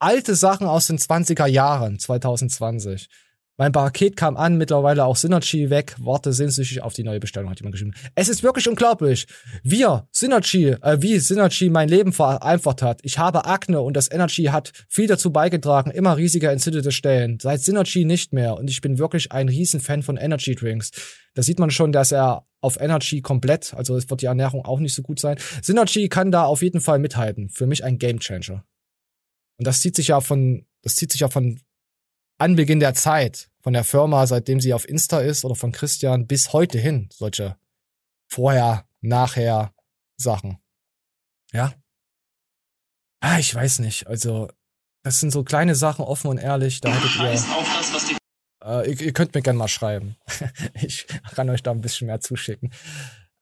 alte Sachen aus den 20er Jahren, 2020. Mein Paket kam an, mittlerweile auch Synergy weg. Warte sehnsüchtig auf die neue Bestellung, hat jemand geschrieben. Es ist wirklich unglaublich. Wir, Synergy, äh, wie Synergy mein Leben vereinfacht hat. Ich habe Akne und das Energy hat viel dazu beigetragen, immer riesige entzündete Stellen. Seit Synergy nicht mehr und ich bin wirklich ein Riesenfan von Energy Drinks. Da sieht man schon, dass er auf Energy komplett, also es wird die Ernährung auch nicht so gut sein. Synergy kann da auf jeden Fall mithalten. Für mich ein Gamechanger. Und das zieht sich ja von, das zieht sich ja von Anbeginn der Zeit von der Firma, seitdem sie auf Insta ist oder von Christian bis heute hin solche vorher, nachher Sachen. Ja. Ah, ich weiß nicht. Also, das sind so kleine Sachen, offen und ehrlich. Da hättet ihr. Äh, ihr, ihr, könnt mir gerne mal schreiben. ich kann euch da ein bisschen mehr zuschicken.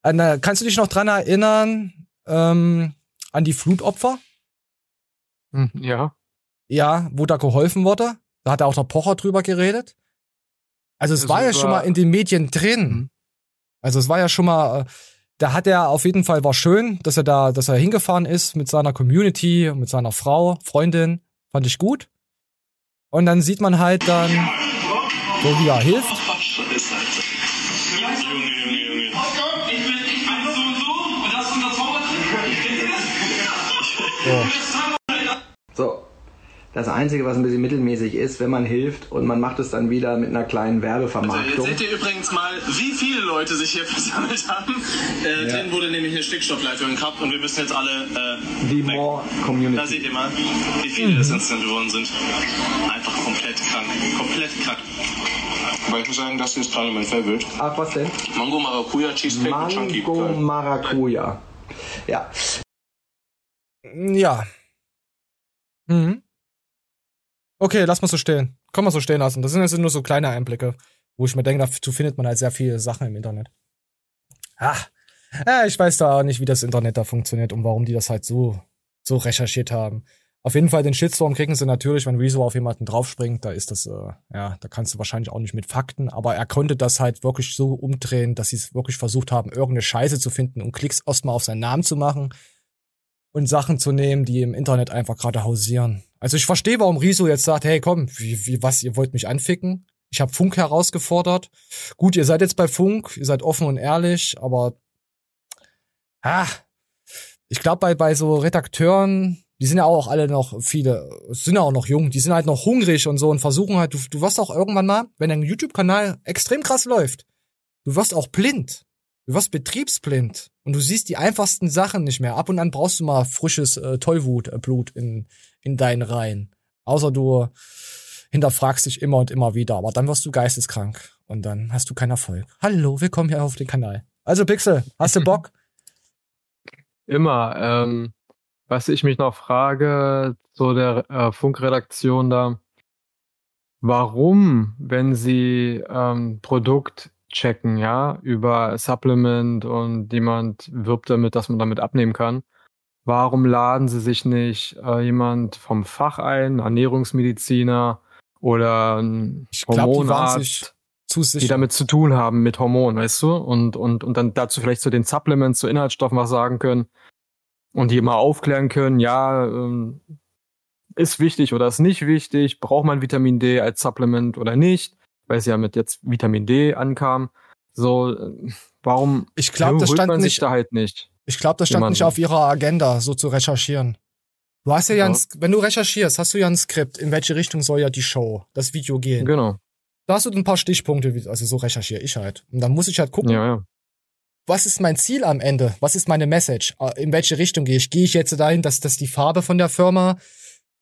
Äh, kannst du dich noch dran erinnern ähm, an die Flutopfer? Hm, ja. Ja, wo da geholfen wurde. Da hat auch der Pocher drüber geredet. Also es also war ja schon mal in den Medien drin. Mhm. Also es war ja schon mal, äh, da hat er auf jeden Fall war schön, dass er da, dass er hingefahren ist mit seiner Community, mit seiner Frau, Freundin. Fand ich gut. Und dann sieht man halt dann, so wie er hilft. So. so. Das Einzige, was ein bisschen mittelmäßig ist, wenn man hilft und man macht es dann wieder mit einer kleinen Werbevermarktung. Also, seht ihr übrigens mal, wie viele Leute sich hier versammelt haben. Äh, ja. Drin wurde nämlich eine Stickstoffleitung gehabt und wir müssen jetzt alle. Äh, die weg. More Community. Da seht ihr mal, wie viele mhm. das instant geworden sind. Einfach komplett krank. Komplett krank. Aber ich muss sagen, das hier ist gerade mein Favorite. Ach, was denn? Mango Maracuja Cheesecake Mango Chunky. Mango Maracuja. Ja. Ja. Mhm. Okay, lass mal so stehen. Kann man so stehen lassen. Das sind jetzt nur so kleine Einblicke, wo ich mir denke, dazu findet man halt sehr viele Sachen im Internet. Ah, ja, ich weiß da auch nicht, wie das Internet da funktioniert und warum die das halt so, so recherchiert haben. Auf jeden Fall den Shitstorm kriegen sie natürlich, wenn Rezo auf jemanden draufspringt, da ist das, äh, ja, da kannst du wahrscheinlich auch nicht mit Fakten, aber er konnte das halt wirklich so umdrehen, dass sie es wirklich versucht haben, irgendeine Scheiße zu finden und Klicks erstmal auf seinen Namen zu machen und Sachen zu nehmen, die im Internet einfach gerade hausieren. Also ich verstehe, warum Riso jetzt sagt, hey komm, wie, wie was, ihr wollt mich anficken? Ich habe Funk herausgefordert. Gut, ihr seid jetzt bei Funk, ihr seid offen und ehrlich, aber ah, ich glaube bei bei so Redakteuren, die sind ja auch alle noch viele, sind ja auch noch jung, die sind halt noch hungrig und so und versuchen halt, du, du wirst auch irgendwann mal, wenn dein YouTube-Kanal extrem krass läuft, du wirst auch blind. Du wirst betriebsblind und du siehst die einfachsten Sachen nicht mehr. Ab und an brauchst du mal frisches äh, Tollwutblut in, in deinen Reihen. Außer du hinterfragst dich immer und immer wieder, aber dann wirst du geisteskrank und dann hast du keinen Erfolg. Hallo, willkommen hier auf den Kanal. Also Pixel, hast du Bock? Immer. Ähm, was ich mich noch frage, so der äh, Funkredaktion da, warum, wenn sie ähm, Produkt checken, ja, über Supplement und jemand wirbt damit, dass man damit abnehmen kann. Warum laden sie sich nicht äh, jemand vom Fach ein, Ernährungsmediziner oder ein ich glaub, Hormonarzt, die, die, damit zu tun haben mit Hormonen, weißt du? Und, und, und dann dazu vielleicht zu den Supplements, zu Inhaltsstoffen was sagen können und die immer aufklären können, ja, ähm, ist wichtig oder ist nicht wichtig, braucht man Vitamin D als Supplement oder nicht weil es ja mit jetzt Vitamin D ankam. So, äh, warum ich glaub, das stand man nicht, sich da halt nicht? Ich glaube, das stand jemanden. nicht auf ihrer Agenda, so zu recherchieren. Du hast ja, ja, ein, wenn du recherchierst, hast du ja ein Skript, in welche Richtung soll ja die Show, das Video gehen. Genau. Da hast du ein paar Stichpunkte, also so recherchiere ich halt. Und dann muss ich halt gucken, ja, ja. was ist mein Ziel am Ende? Was ist meine Message? Äh, in welche Richtung gehe ich? Gehe ich jetzt dahin, dass, dass die Farbe von der Firma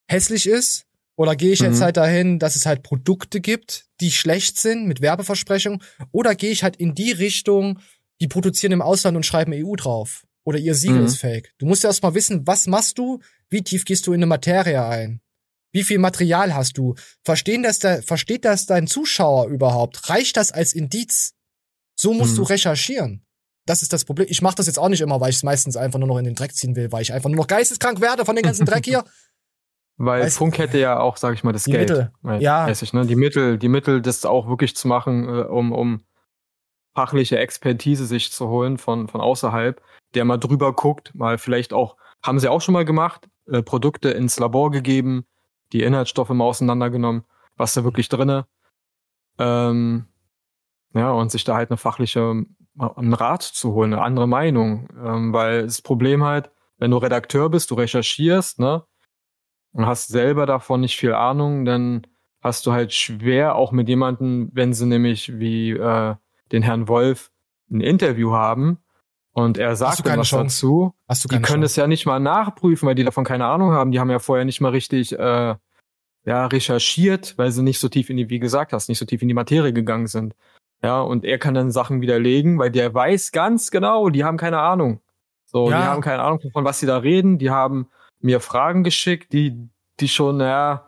hässlich ist? Oder gehe ich mhm. jetzt halt dahin, dass es halt Produkte gibt, die schlecht sind mit Werbeversprechungen? Oder gehe ich halt in die Richtung, die produzieren im Ausland und schreiben EU drauf? Oder ihr Siegel mhm. ist fake. Du musst ja erst mal wissen, was machst du? Wie tief gehst du in eine Materie ein? Wie viel Material hast du? Verstehen das da, versteht das dein Zuschauer überhaupt? Reicht das als Indiz? So musst Mhm. du recherchieren. Das ist das Problem. Ich mache das jetzt auch nicht immer, weil ich es meistens einfach nur noch in den Dreck ziehen will, weil ich einfach nur noch geisteskrank werde von dem ganzen Dreck hier. Weil Weißt- Funk hätte ja auch, sag ich mal, das Geld. Mittel. Ja. Ich, ne? Die Mittel, die Mittel, das auch wirklich zu machen, äh, um, um fachliche Expertise sich zu holen von, von außerhalb, der mal drüber guckt, mal vielleicht auch, haben sie auch schon mal gemacht, äh, Produkte ins Labor gegeben, die Inhaltsstoffe mal auseinandergenommen, was da wirklich drinne. Ähm, ja, und sich da halt eine fachliche, einen Rat zu holen, eine andere Meinung. Ähm, weil das Problem halt, wenn du Redakteur bist, du recherchierst, ne, und hast selber davon nicht viel Ahnung, dann hast du halt schwer auch mit jemandem, wenn sie nämlich wie äh, den Herrn Wolf ein Interview haben und er sagt dann was Chance. dazu, Hast du die können Chance. es ja nicht mal nachprüfen, weil die davon keine Ahnung haben. Die haben ja vorher nicht mal richtig äh, ja, recherchiert, weil sie nicht so tief in die, wie gesagt hast, nicht so tief in die Materie gegangen sind. Ja, und er kann dann Sachen widerlegen, weil der weiß ganz genau, die haben keine Ahnung. So, Ja. die haben keine Ahnung, von was sie da reden. Die haben mir Fragen geschickt, die, die schon, naja,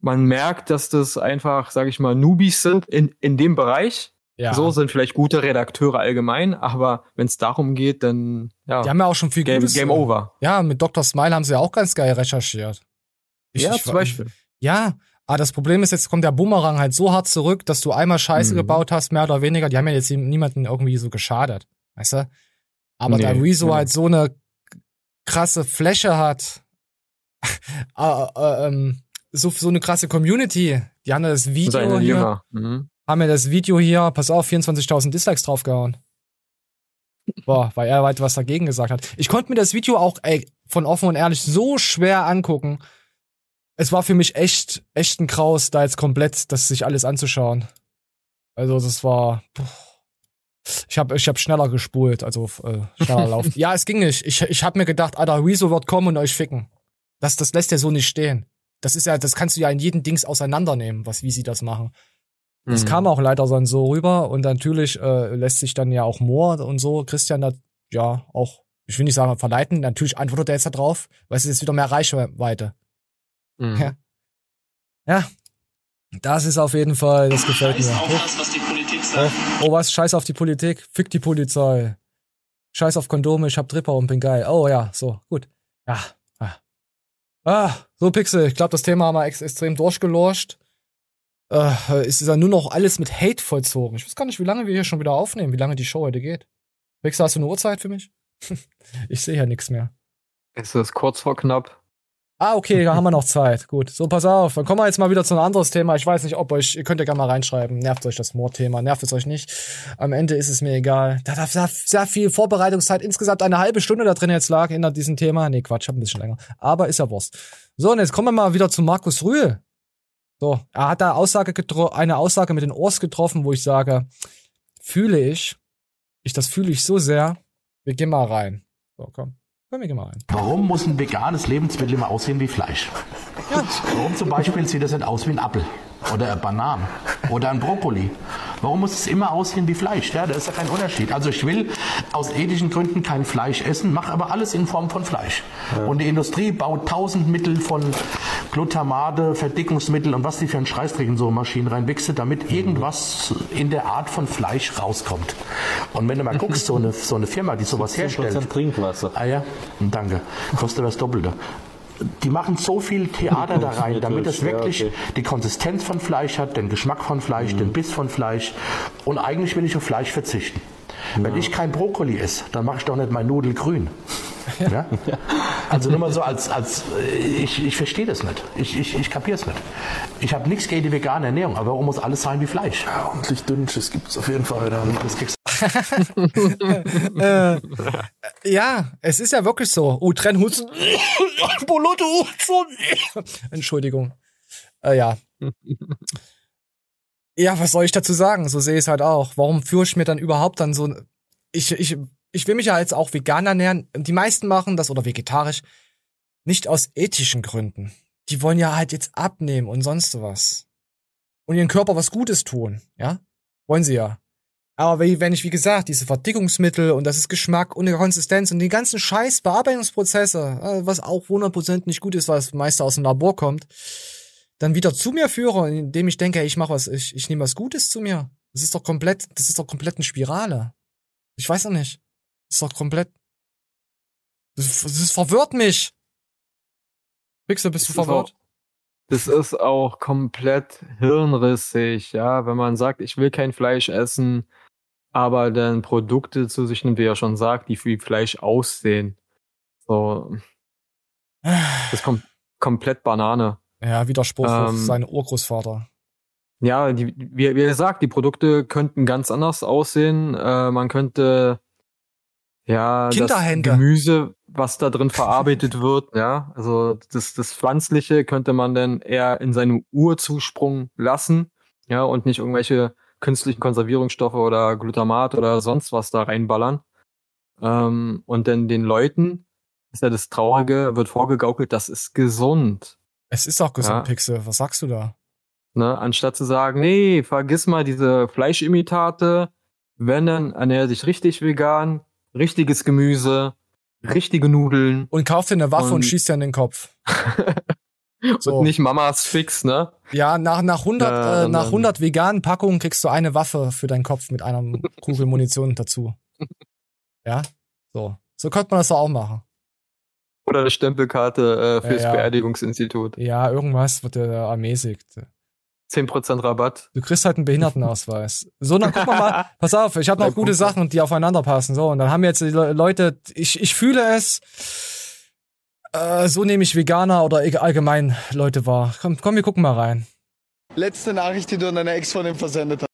man merkt, dass das einfach, sag ich mal, Newbies sind in, in dem Bereich. Ja. So sind vielleicht gute Redakteure allgemein, aber wenn es darum geht, dann ja. Die haben ja auch schon viel Game, Gutes. Game over. Ja, mit Dr. Smile haben sie ja auch ganz geil recherchiert. Ja, zum Beispiel. Ja, aber das Problem ist, jetzt kommt der Bumerang halt so hart zurück, dass du einmal Scheiße Mhm. gebaut hast, mehr oder weniger. Die haben ja jetzt niemanden irgendwie so geschadet. Weißt du? Aber da Nee, Rezo nee. halt so eine krasse Fläche hat, äh, äh, ähm, so, so eine krasse Community, die haben das Video Seine hier. Mhm. Haben ja das Video hier, pass auf, 24.000 Dislikes draufgehauen. Boah, weil er halt was dagegen gesagt hat. Ich konnte mir das Video auch, ey, von offen und ehrlich so schwer angucken. Es war für mich echt, echt ein Kraus, da jetzt komplett das sich alles anzuschauen. Also das war, puh. ich habe ich hab schneller gespult, also äh, schneller laufen. ja, es ging nicht. Ich, ich habe mir gedacht, Alter, Rezo wird kommen und euch ficken. Das, das lässt ja so nicht stehen. Das ist ja, das kannst du ja in jedem Dings auseinandernehmen, was, wie sie das machen. Das Mhm. kam auch leider dann so rüber und natürlich äh, lässt sich dann ja auch Moore und so Christian da ja auch, ich will nicht sagen verleiten, natürlich antwortet er jetzt da drauf, weil es ist jetzt wieder mehr Reichweite. Mhm. Ja. ja, das ist auf jeden Fall, das gefällt mir. Auf das, was die Politik sagt. Oh, oh, was, scheiß auf die Politik, fick die Polizei. Scheiß auf Kondome, ich hab Tripper und bin geil. Oh ja, so, gut. Ja. Ah, ah so Pixel, ich glaube, das Thema haben wir ex extrem durchgelorcht. Äh, ist ja nur noch alles mit Hate vollzogen. Ich weiß gar nicht, wie lange wir hier schon wieder aufnehmen, wie lange die Show heute geht. Pixel, hast du eine Uhrzeit für mich? ich sehe ja nichts mehr. Es ist kurz vor knapp. Ah, okay, da haben wir noch Zeit. Gut. So, pass auf. Dann kommen wir jetzt mal wieder zu einem anderes Thema. Ich weiß nicht, ob euch, ihr könnt ja gerne mal reinschreiben. Nervt euch das Mordthema? Nervt es euch nicht? Am Ende ist es mir egal. Da darf sehr, sehr viel Vorbereitungszeit. Insgesamt eine halbe Stunde da drin jetzt lag in diesem Thema. Nee, Quatsch, hab ein bisschen länger. Aber ist ja Wurst. So, und jetzt kommen wir mal wieder zu Markus Rühl. So, er hat da Aussage getro eine Aussage mit den Ohrs getroffen, wo ich sage, fühle ich, ich das fühle ich so sehr. Wir gehen mal rein. So, komm. Komm, wir gehen mal rein. Warum muss ein veganes Lebensmittel immer aussehen wie Fleisch? Warum zum Beispiel sieht das nicht aus wie ein Apfel oder eine Banane oder ein Brokkoli? Warum muss es immer aussehen wie Fleisch? Ja, da ist ja kein Unterschied. Also ich will aus ethischen Gründen kein Fleisch essen, mache aber alles in Form von Fleisch. Und die Industrie baut tausend Mittel von Glutamate, Verdickungsmittel und was die für einen Scheißdreck in so Maschinen reinwichse, damit irgendwas in der Art von Fleisch rauskommt. Und wenn du mal guckst, so eine, so eine Firma, die sowas herstellt. Trinkwasser. Ah ja, danke. Kostet das Doppelte. Die machen so viel Theater da rein, damit es Ja, wirklich okay. die Konsistenz von Fleisch hat, den Geschmack von Fleisch, den Biss von Fleisch. Und eigentlich will ich auf Fleisch verzichten. Wenn ich kein Brokkoli esse, dann mache ich doch nicht mein Nudel grün. Ja? Also nur mal so als, als äh, ich, ich verstehe das nicht. Ich, ich, ich kapiere es nicht. Ich habe nichts gegen die vegane Ernährung, aber warum muss alles sein wie Fleisch? Ja, ordentlich Dünnsches gibt es auf jeden Fall. Dann. Das kriegst äh, ja, es ist ja wirklich so. Oh, Trennhusten. Entschuldigung. Äh, ja. Ja, was soll ich dazu sagen? So sehe ich es halt auch. Warum führe ich mir dann überhaupt dann so ich ich ich will mich ja jetzt auch vegan ernähren. Die meisten machen das oder vegetarisch nicht aus ethischen Gründen. Die wollen ja halt jetzt abnehmen und sonst was. Und ihren Körper was Gutes tun, ja? Wollen sie ja. Aber wenn ich, wie gesagt, diese Verdickungsmittel und das ist Geschmack und eine Konsistenz und die ganzen scheiß Bearbeitungsprozesse, äh, was auch 100% nicht gut ist, weil das meiste aus dem Labor kommt, dann wieder zu mir führe, indem ich denke, ich mache was, ich, ich nehme was Gutes zu mir. Das ist doch komplett, das ist doch komplett eine Spirale. Ich weiß doch nicht. Das ist doch komplett. Das, das verwirrt mich. Pixel, bist du Das ist verwirrt? auch- Das ist auch komplett hirnrissig, ja, wenn man sagt, ich will kein Fleisch essen, aber dann Produkte zu sich nimmt, wie er schon sagt, die wie Fleisch aussehen. So. Das ist kom komplett Banane. Ja, Widerspruch auf Ähm, seinen Urgroßvater. Ja, die, wie, wie gesagt, die Produkte könnten ganz anders aussehen. Äh, man könnte ja das. Gemüse, was da drin verarbeitet wird, ja, also das, das Pflanzliche könnte man dann eher in seinem Urzusprung lassen, ja, und nicht irgendwelche künstlichen Konservierungsstoffe oder Glutamat oder sonst was da reinballern. Ähm, und dann den Leuten ist ja das Traurige, wird vorgegaukelt, das ist gesund. Es ist auch gesund, Ja. Pixel. Was sagst du da? Ne, anstatt zu sagen, nee, vergiss mal diese Fleischimitate, wenn dann ernähr dich richtig vegan, richtiges Gemüse, richtige Nudeln Und kauf dir eine Waffe und, Und- schieß dir in den Kopf. So. und nicht Mamas Fix, ne? Ja, nach, nach 100, Ja, äh, nach dann- 100 veganen Packungen kriegst du eine Waffe für deinen Kopf mit einer Kugel Munition dazu. Ja? So. So könnte man das doch auch machen. Oder eine Stempelkarte äh, fürs Ja, ja. Beerdigungsinstitut. Ja, irgendwas wird dir ermäßigt. 10% Rabatt. Du kriegst halt einen Behindertenausweis. So, dann gucken wir mal. Pass auf, ich habe noch gute Sachen, die aufeinander passen. So, und dann haben jetzt die Le- Leute, ich, ich fühle es. Äh, so nehme ich Veganer oder allgemein Leute wahr. Komm, komm, wir gucken mal rein. Letzte Nachricht, die du an deine Ex-Freundin versendet hast.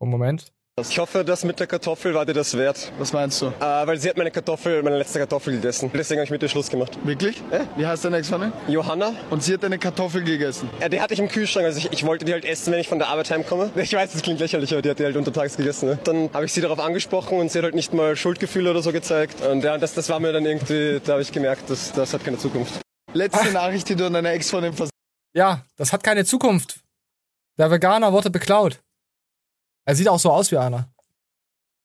Oh, Moment. Ich hoffe, das mit der Kartoffel war dir das wert. Was meinst du? Äh, weil sie hat meine Kartoffel, meine letzte Kartoffel gegessen. Deswegen habe ich mit ihr Schluss gemacht. Wirklich? Wie heißt deine Ex-Freundin? Johanna. Und sie hat deine Kartoffel gegessen. Ja, die hatte ich im Kühlschrank. Also ich, ich wollte die halt essen, wenn ich von der Arbeit heimkomme. Ich weiß, das klingt lächerlich, aber die hat die halt untertags gegessen. Ne? Dann habe ich sie darauf angesprochen und sie hat halt nicht mal Schuldgefühle oder so gezeigt. Und ja, das, das war mir dann irgendwie, da habe ich gemerkt, das, das hat keine Zukunft. Letzte Nachricht, die du an deine Ex-Freundin versendet Ja, das hat keine Zukunft. Der Veganer wurde beklaut. Er sieht auch so aus wie einer.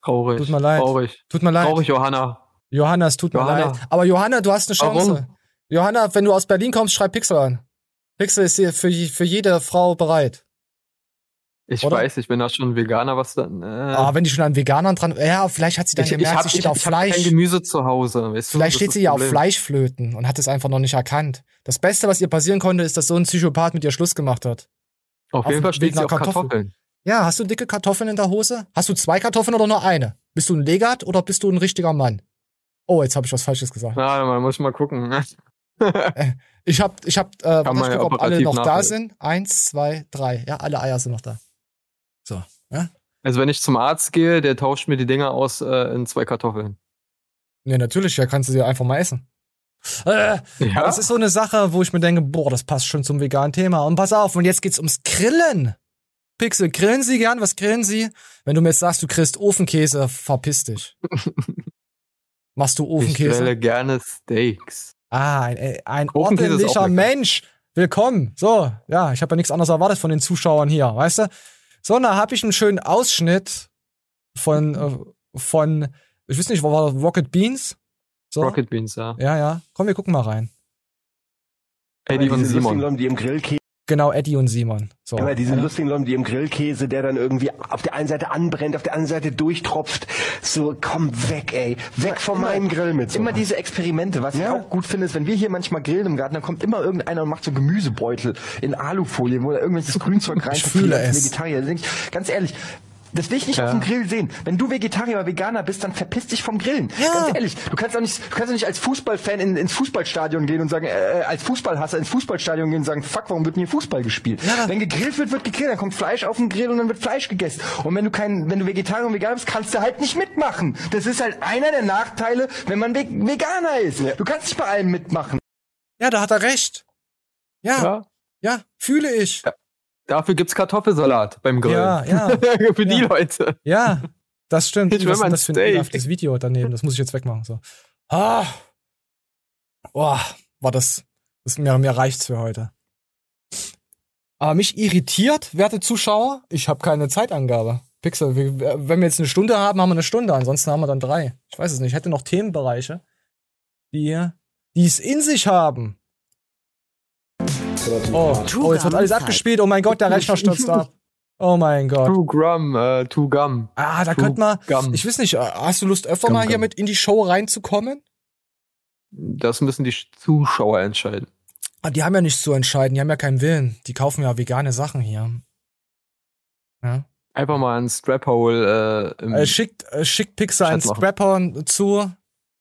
Traurig. Tut mir leid. Traurig. Tut mir leid. Traurig, Johanna. Johanna, es tut mir Johanna. leid. Aber Johanna, du hast eine Chance. Warum? Johanna, wenn du aus Berlin kommst, schreib Pixel an. Pixel ist hier für, für jede Frau bereit. Ich Oder? weiß, ich bin da schon Veganer, was dann. Äh, Aber wenn die schon an Veganern dran, ja, vielleicht hat sie dann ich, ich gemerkt, hab, sie ich, steht auf ich hab kein Fleisch. Gemüse zu Hause. Weißt du? Vielleicht steht sie ja auf. Fleischflöten und hat es einfach noch nicht erkannt. Das Beste, was ihr passieren konnte, ist, dass so ein Psychopath mit ihr Schluss gemacht hat. Auf jeden Fall steht sie auf einer Kartoffel. Kartoffeln. Ja, hast du dicke Kartoffeln in der Hose? Hast du zwei Kartoffeln oder nur eine? Bist du ein Legat oder bist du ein richtiger Mann? Oh, jetzt habe ich was Falsches gesagt. Na, man muss mal gucken. Ich hab, ich hab, äh, ich ja guck, ob alle noch da sind. Eins, zwei, drei. Ja, alle Eier sind noch da. So, ja? Also wenn ich zum Arzt gehe, der tauscht mir die Dinger aus äh, in zwei Kartoffeln. Nee, natürlich, ja, kannst du sie einfach mal essen. Äh, Ja? Das ist so eine Sache, wo ich mir denke, boah, das passt schon zum veganen Thema. Und pass auf, und jetzt geht's ums Grillen. Pixel, grillen Sie gern? Was grillen Sie? Wenn du mir jetzt sagst, du grillst Ofenkäse, verpiss dich. Machst du Ich Ofenkäse? wähle gerne Steaks. Ah, ein, äh, ein ordentlicher. Mensch. Willkommen. So, ja, ich habe ja nichts anderes erwartet von den Zuschauern hier, weißt du? So, da habe ich einen schönen Ausschnitt von, äh, von, ich weiß nicht, wo war das? Rocket Beans? So. Rocket Beans, ja. Ja, ja. Komm, wir gucken mal rein. Eddie und Simon. Leute, die im Grillkäse, Genau, Eddie und Simon. So. aber diese lustigen Leute, die im Grillkäse, der dann irgendwie auf der einen Seite anbrennt, auf der anderen Seite durchtropft. So, komm weg, ey. Weg von meinem Grill mit so. Immer diese Experimente. Was ich auch gut finde, ist, wenn wir hier manchmal grillen im Garten, dann kommt immer irgendeiner und macht so Gemüsebeutel in Alufolie, wo er irgendwelches Grünzeug rein fühle es. Vegetarier. Da ich, Ganz ehrlich. Das will ich nicht Ja. auf dem Grill sehen. Wenn du Vegetarier oder Veganer bist, dann verpiss dich vom Grillen. Ganz ehrlich, du kannst auch nicht, du kannst auch nicht als Fußballfan in, ins Fußballstadion gehen und sagen, äh, als Fußballhasser ins Fußballstadion gehen und sagen, fuck, warum wird denn hier Fußball gespielt? wenn gegrillt wird, wird gegrillt, dann kommt Fleisch auf den Grill und dann wird Fleisch gegessen. Und wenn du kein, wenn du Vegetarier und Veganer bist, kannst du halt nicht mitmachen. Das ist halt einer der Nachteile, wenn man Ve Veganer ist. Du kannst nicht bei allem mitmachen. Ja, da hat er recht. Ja. Ja. Ja, fühle ich. Dafür gibt's Kartoffelsalat beim Grillen. Ja, ja. Für die Ja. Leute. Ja, das stimmt. Ich will Was ist das für ein Steak. ekelhaftes Video daneben? Das muss ich jetzt wegmachen. So. Ah. Boah, war das, das mir, mir reicht's für heute. Aber mich irritiert, werte Zuschauer, ich habe keine Zeitangabe. Pixel, wir- wenn wir jetzt eine Stunde haben, haben wir eine Stunde, ansonsten haben wir dann drei. Ich weiß es nicht. Ich hätte noch Themenbereiche, die, die es in sich haben. Relativ Oh, hart. oh, jetzt wird alles abgespielt. Oh mein Gott, der Rechner stürzt ab. Oh mein Gott. Two Gum, äh, Two Gum. Ah, da könnte man. Gum. Ich weiß nicht, äh, hast du Lust, öfter Gum, mal hier Gum. mit in die Show reinzukommen? Das müssen die Zuschauer entscheiden. Ah, die haben ja nichts zu entscheiden, die haben ja keinen Willen. Die kaufen ja vegane Sachen hier. Ja. Einfach mal ein Strap-Hole äh, im Äh, schickt, äh, schickt Pixar einen. Strap-on zu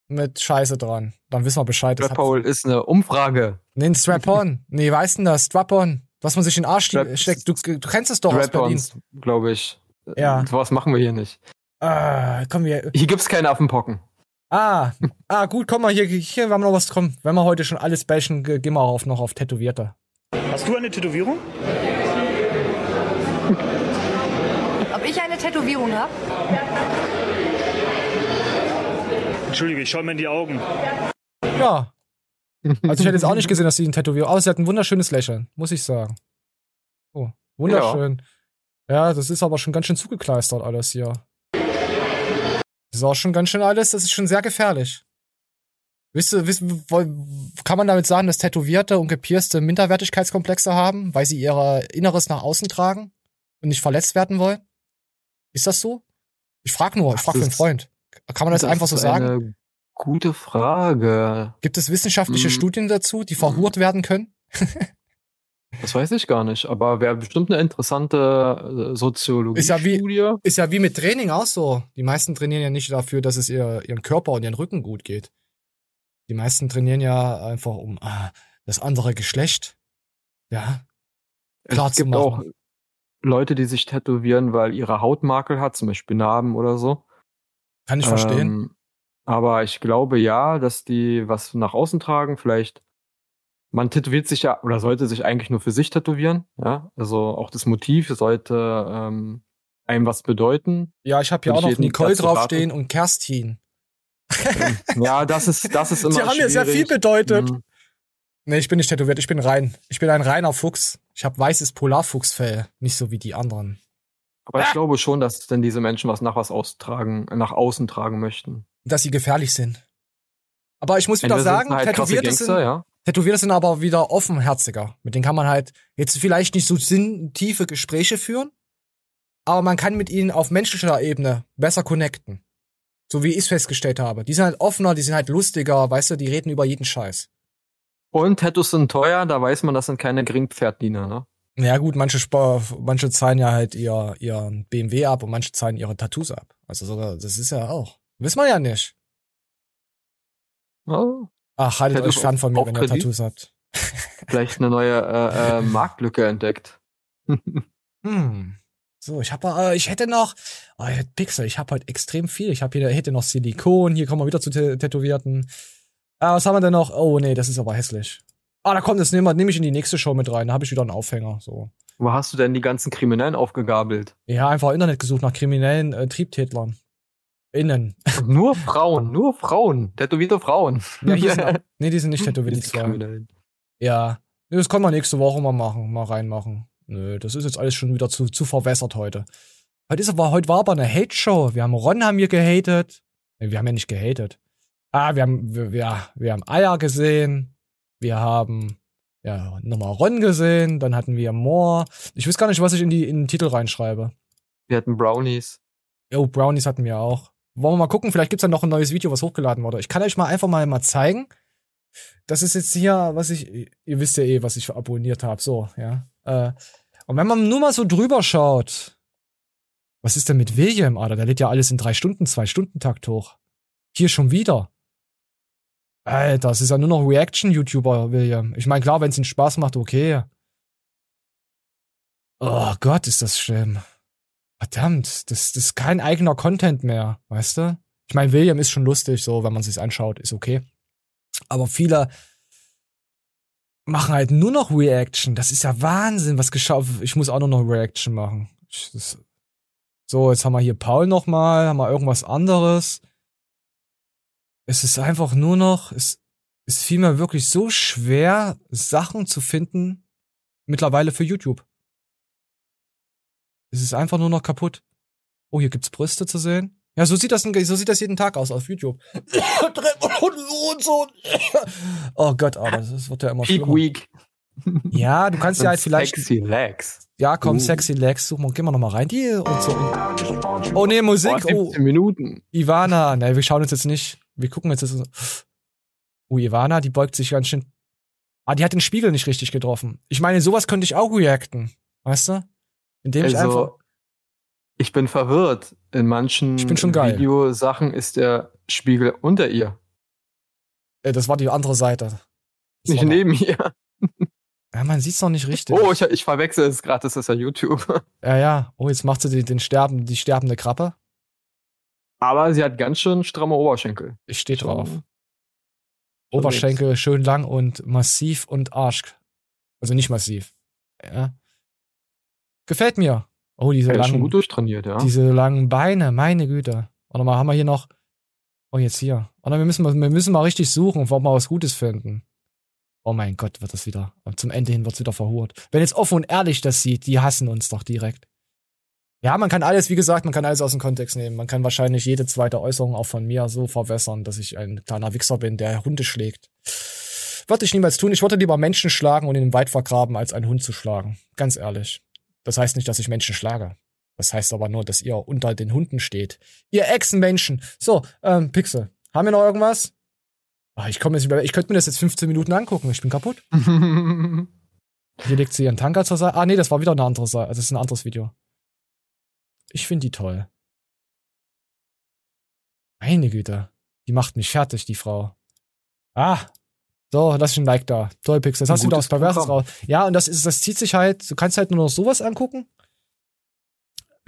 mit Scheiße dran. Dann wissen wir Bescheid. Strap-Hole ist eine Umfrage. Nee, ein Strap-on. nee, weißt du das? Strap-on. Was man sich in den Arsch Strap- steckt. Du, du kennst es doch aus Berlin. Strap-ons, glaube ich. Ja. Was machen wir hier nicht. Ah, komm, wir. Hier gibt's keine Affenpocken. Ah, ah, gut, komm mal, hier, hier haben wir noch was kommen. Wenn wir heute schon alles bashen, ge- gehen wir auch auf, noch auf Tätowierte. Hast du eine Tätowierung? Ob ich eine Tätowierung habe? Entschuldige, ich schau mir in die Augen. Ja. Also ich hätte jetzt auch nicht gesehen, dass sie ein Tätowierung. Aber sie hat ein wunderschönes Lächeln, muss ich sagen. Oh, wunderschön. Ja. das ist aber schon ganz schön zugekleistert alles hier. Das ist auch schon ganz schön alles, das ist schon sehr gefährlich. Wisst ihr, wisst, kann man damit sagen, dass Tätowierte und Gepierste Minderwertigkeitskomplexe haben, weil sie ihr Inneres nach außen tragen und nicht verletzt werden wollen? Ist das so? Ich frag nur, ich frag für einen ist- Freund. Kann man das, einfach so sagen? Eine gute Frage. Gibt es wissenschaftliche Hm. Studien dazu, die verhurt werden können? Das weiß ich gar nicht, aber wäre bestimmt eine interessante äh, Soziologie. Ist ja wie, ist ja wie mit Training auch so. Die meisten trainieren ja nicht dafür, dass es ihr, ihren Körper und ihren Rücken gut geht. Die meisten trainieren ja einfach um ah, das andere Geschlecht. Ja. Klar es gibt auch Leute, die sich tätowieren, weil ihre Haut Makel hat, zum Beispiel Narben oder so. Kann ich verstehen. Ähm, aber ich glaube ja, dass die was nach außen tragen. Vielleicht, man tätowiert sich ja oder sollte sich eigentlich nur für sich tätowieren. Ja, also auch das Motiv sollte ähm, einem was bedeuten. Ja, ich habe hier auch noch Nicole draufstehen und Kerstin. Ja, das ist, das ist immer Sie haben mir sehr viel bedeutet. Mhm. Nee, ich bin nicht tätowiert, ich bin rein. Ich bin ein reiner Fuchs. Ich habe weißes Polarfuchsfell, nicht so wie die anderen. Aber ich glaube schon, dass denn diese Menschen was nach was austragen, nach außen tragen möchten. Dass sie gefährlich sind. Aber ich muss wieder sagen, halt Tätowierte Gangster, sind, ja. Tätowierte sind aber wieder offenherziger. Mit denen kann man halt jetzt vielleicht nicht so sinntiefe Gespräche führen, aber man kann mit ihnen auf menschlicher Ebene besser connecten. So wie ich es festgestellt habe. Die sind halt offener, die sind halt lustiger, weißt du, die reden über jeden Scheiß. Und Tattoos sind teuer, da weiß man, das sind keine Geringpferddiener, ne? Ja gut, manche Spa manche zahlen ja halt ihr ihren BMW ab und manche zahlen ihre Tattoos ab. Also sogar, das ist ja auch. Wissen wir ja nicht. Oh. Ach, haltet Tattoos euch fern von mir, wenn ihr? Tattoos habt. Vielleicht eine neue äh, äh, Marktlücke entdeckt. Hm. So, ich habe, äh, ich hätte noch, oh, Pixel, ich habe heute extrem viel. Ich habe hier, hätte noch Silikon. Hier kommen wir wieder zu Tä- Tätowierten. Ah, was haben wir denn noch? Oh nee, das ist aber hässlich. Ah, da kommt das nehme nehm ich in die nächste Show mit rein. Da habe ich wieder einen Aufhänger. So. Wo hast du denn die ganzen Kriminellen aufgegabelt? Ja, einfach Internet gesucht nach kriminellen äh, Triebtätlern. Innen. nur Frauen, nur Frauen, tätowierte Frauen. Ja, hier sind, nee, die sind nicht tätowiert, die zwei. Ja. Nee, Das können wir nächste Woche mal machen, mal reinmachen. Nö, das ist jetzt alles schon wieder zu, zu verwässert heute. Heute ist aber, heute war aber eine Hate-Show. Wir haben Ron haben wir gehatet. Nee, wir haben ja nicht gehatet. Ah, wir haben, wir, wir, wir haben Eier gesehen. Wir haben, ja, nochmal Ron gesehen. Dann hatten wir Moore. Ich weiß gar nicht, was ich in, die, in den Titel reinschreibe. Wir hatten Brownies. Oh, Brownies hatten wir auch. Wollen wir mal gucken? Vielleicht gibt's ja noch ein neues Video, was hochgeladen wurde. Ich kann euch mal einfach mal, mal zeigen. Das ist jetzt hier, was ich, ihr wisst ja eh, was ich abonniert habe. So, ja. Äh, und wenn man nur mal so drüber schaut, was ist denn mit William, Alter? Der lädt ja alles in drei Stunden, zwei Stunden Takt hoch. Hier schon wieder. Alter, das ist ja nur noch Reaction-YouTuber, William. Ich meine, klar, wenn es ihm Spaß macht, okay. Oh Gott, ist das schlimm. Verdammt, das, das ist kein eigener Content mehr, weißt du? Ich meine, William ist schon lustig, so, wenn man sich's anschaut, ist okay. Aber viele machen halt nur noch Reaction. Das ist ja Wahnsinn, was geschaut. Ich muss auch nur noch Reaction machen. Ich, das, so, jetzt haben wir hier Paul noch mal, haben wir irgendwas anderes. Es ist einfach nur noch, es, fiel mir wirklich so schwer, Sachen zu finden, mittlerweile für YouTube. Es ist einfach nur noch kaputt. Oh, hier gibt's Brüste zu sehen. Ja, so sieht das, so sieht das jeden Tag aus auf YouTube. und so. Oh Gott, aber das wird ja immer Peak schlimmer. Week. Ja, du kannst ja halt vielleicht. Sexy Legs. Ja, komm, Uh. Sexy Legs, suchen wir, gehen wir noch mal rein. Die und so. Oh nee, Musik. Oh, 17 Minuten. Ivana. Ne, wir schauen uns jetzt nicht. Wir gucken jetzt. jetzt oh, Ivana, die beugt sich ganz schön. Ah, die hat den Spiegel nicht richtig getroffen. Ich meine, sowas könnte ich auch reacten. Weißt du? Indem ich einfach. Also, ich bin verwirrt. In manchen. Videosachen ist der Spiegel unter ihr. Äh, das war die andere Seite. Das Nicht neben ihr. Ja, man sieht's noch nicht richtig. Oh, ich, ich verwechsel es gerade, das ist ja YouTube. Ja, ja. Oh, jetzt macht sie die, den Sterben, die sterbende Krabbe. Aber sie hat ganz schön stramme Oberschenkel. Ich stehe drauf. Oberschenkel schön lang und massiv und Arsch. Also nicht massiv. Ja. Gefällt mir. Oh, diese Ja, ist schon langen, gut durchtrainiert, ja. diese langen Beine, meine Güte. Warte mal, haben wir hier noch. Oh, jetzt hier. Oder wir müssen mal, wir müssen mal richtig suchen, ob wir mal was Gutes finden. Oh mein Gott, wird das wieder. Zum Ende hin wird's wieder verhurt. Wenn jetzt offen und ehrlich das sieht, die hassen uns doch direkt. Ja, man kann alles, wie gesagt, man kann alles aus dem Kontext nehmen. Man kann wahrscheinlich jede zweite Äußerung auch von mir so verwässern, dass ich ein kleiner Wichser bin, der Hunde schlägt. Würde ich niemals tun. Ich würde lieber Menschen schlagen und in den Wald vergraben, als einen Hund zu schlagen. Ganz ehrlich. Das heißt nicht, dass ich Menschen schlage. Das heißt aber nur, dass ihr unter den Hunden steht. Ihr Echsenmenschen. So, ähm, Pixel. Haben wir noch irgendwas? Ah, ich komme jetzt über, ich könnte mir das jetzt 15 Minuten angucken. Ich bin kaputt. Hier legt sie ihren Tanker zur Seite. Ah, nee, das war wieder eine andere Seite. Also, das ist ein anderes Video. Ich finde die toll. Meine Güte. Die macht mich fertig, die Frau. Ah. So, lass ich ein Like da. Toll, Pixel. Ein hast du wieder gutes was Perverses raus. Ja, und das ist, das zieht sich halt, du kannst halt nur noch sowas angucken.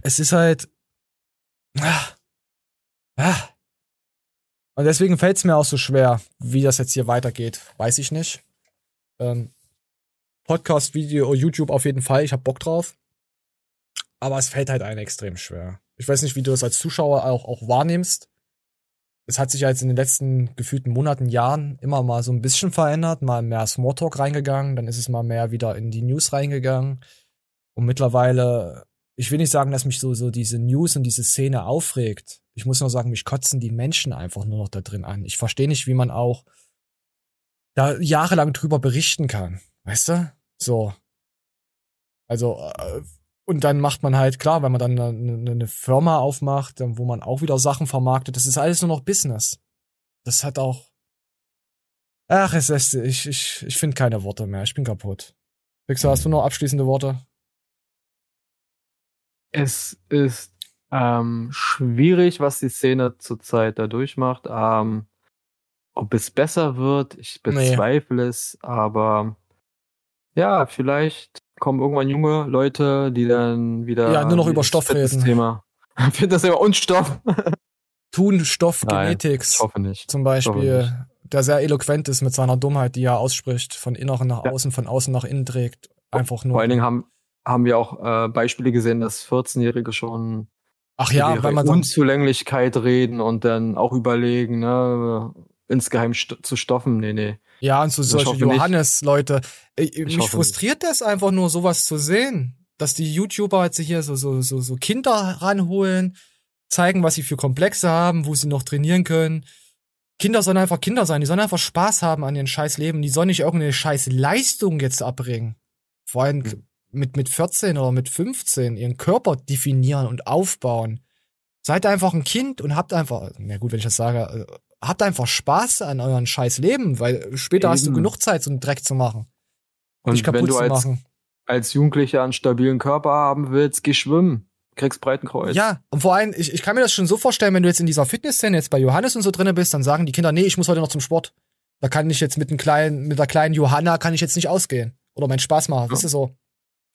Es ist halt. Ah. Ah. Und deswegen fällt es mir auch so schwer, wie das jetzt hier weitergeht. Weiß ich nicht. Ähm, Podcast, Video, YouTube auf jeden Fall. Ich hab Bock drauf. Aber es fällt halt einem extrem schwer. Ich weiß nicht, wie du das als Zuschauer auch, auch wahrnimmst. Es hat sich ja jetzt in den letzten gefühlten Monaten, Jahren immer mal so ein bisschen verändert. Mal mehr Smalltalk reingegangen, dann ist es mal mehr wieder in die News reingegangen. Und mittlerweile, ich will nicht sagen, dass mich so, so diese News und diese Szene aufregt. Ich muss nur sagen, mich kotzen die Menschen einfach nur noch da drin an. Ich verstehe nicht, wie man auch da jahrelang drüber berichten kann. Weißt du? So. Also, äh, und dann macht man halt, klar, wenn man dann eine, eine Firma aufmacht, wo man auch wieder Sachen vermarktet, das ist alles nur noch Business. Das hat auch. Ach, es lässt, ich, ich, ich finde keine Worte mehr. Ich bin kaputt. Pixar, hast du noch abschließende Worte? Es ist ähm, schwierig, was die Szene zurzeit da durchmacht. Ähm, ob es besser wird, ich Nee. bezweifle es, aber ja, vielleicht kommen irgendwann junge Leute, die dann wieder Ja, nur noch über Stoff reden. Fitnessthema Fitnessthema und Stoff. Tun, Stoff, Genetics. ich hoffe nicht. Zum Beispiel, nicht. der sehr eloquent ist mit seiner Dummheit, die er ausspricht, von inneren nach außen, von außen nach innen trägt. Einfach nur. Vor allen Dingen haben, haben wir auch äh, Beispiele gesehen, dass 14-Jährige schon Ach ja, weil man Unzulänglichkeit reden und dann auch überlegen, ne, insgeheim st zu stoppen. Nee, nee. Ja, und so Ich solche nicht. Johannes-Leute. Ich Mich frustriert das einfach nur, sowas zu sehen. Dass die YouTuber jetzt hier so, so, so, so Kinder ranholen, zeigen, was sie für Komplexe haben, wo sie noch trainieren können. Kinder sollen einfach Kinder sein, die sollen einfach Spaß haben an ihrem scheiß Leben, die sollen nicht irgendeine scheiß Leistung jetzt abbringen. Vor allem Hm. mit, mit 14 oder mit 15 ihren Körper definieren und aufbauen. Seid einfach ein Kind und habt einfach, na gut, wenn ich das sage, äh, habt einfach Spaß an eurem scheiß Leben, weil später hast du Eben. genug Zeit, so einen Dreck zu machen. Und dich kaputt wenn du zu als, machen. als Jugendlicher einen stabilen Körper haben willst, geh schwimmen. Kriegst Breitenkreuz. Ja, und vor allem, ich, ich kann mir das schon so vorstellen, wenn du jetzt in dieser Fitnessszene jetzt bei Johannes und so drinne bist, dann sagen die Kinder, nee, ich muss heute noch zum Sport. Da kann ich jetzt mit einem kleinen, mit der kleinen Johanna kann ich jetzt nicht ausgehen. Oder meinen Spaß machen, wisst ihr so.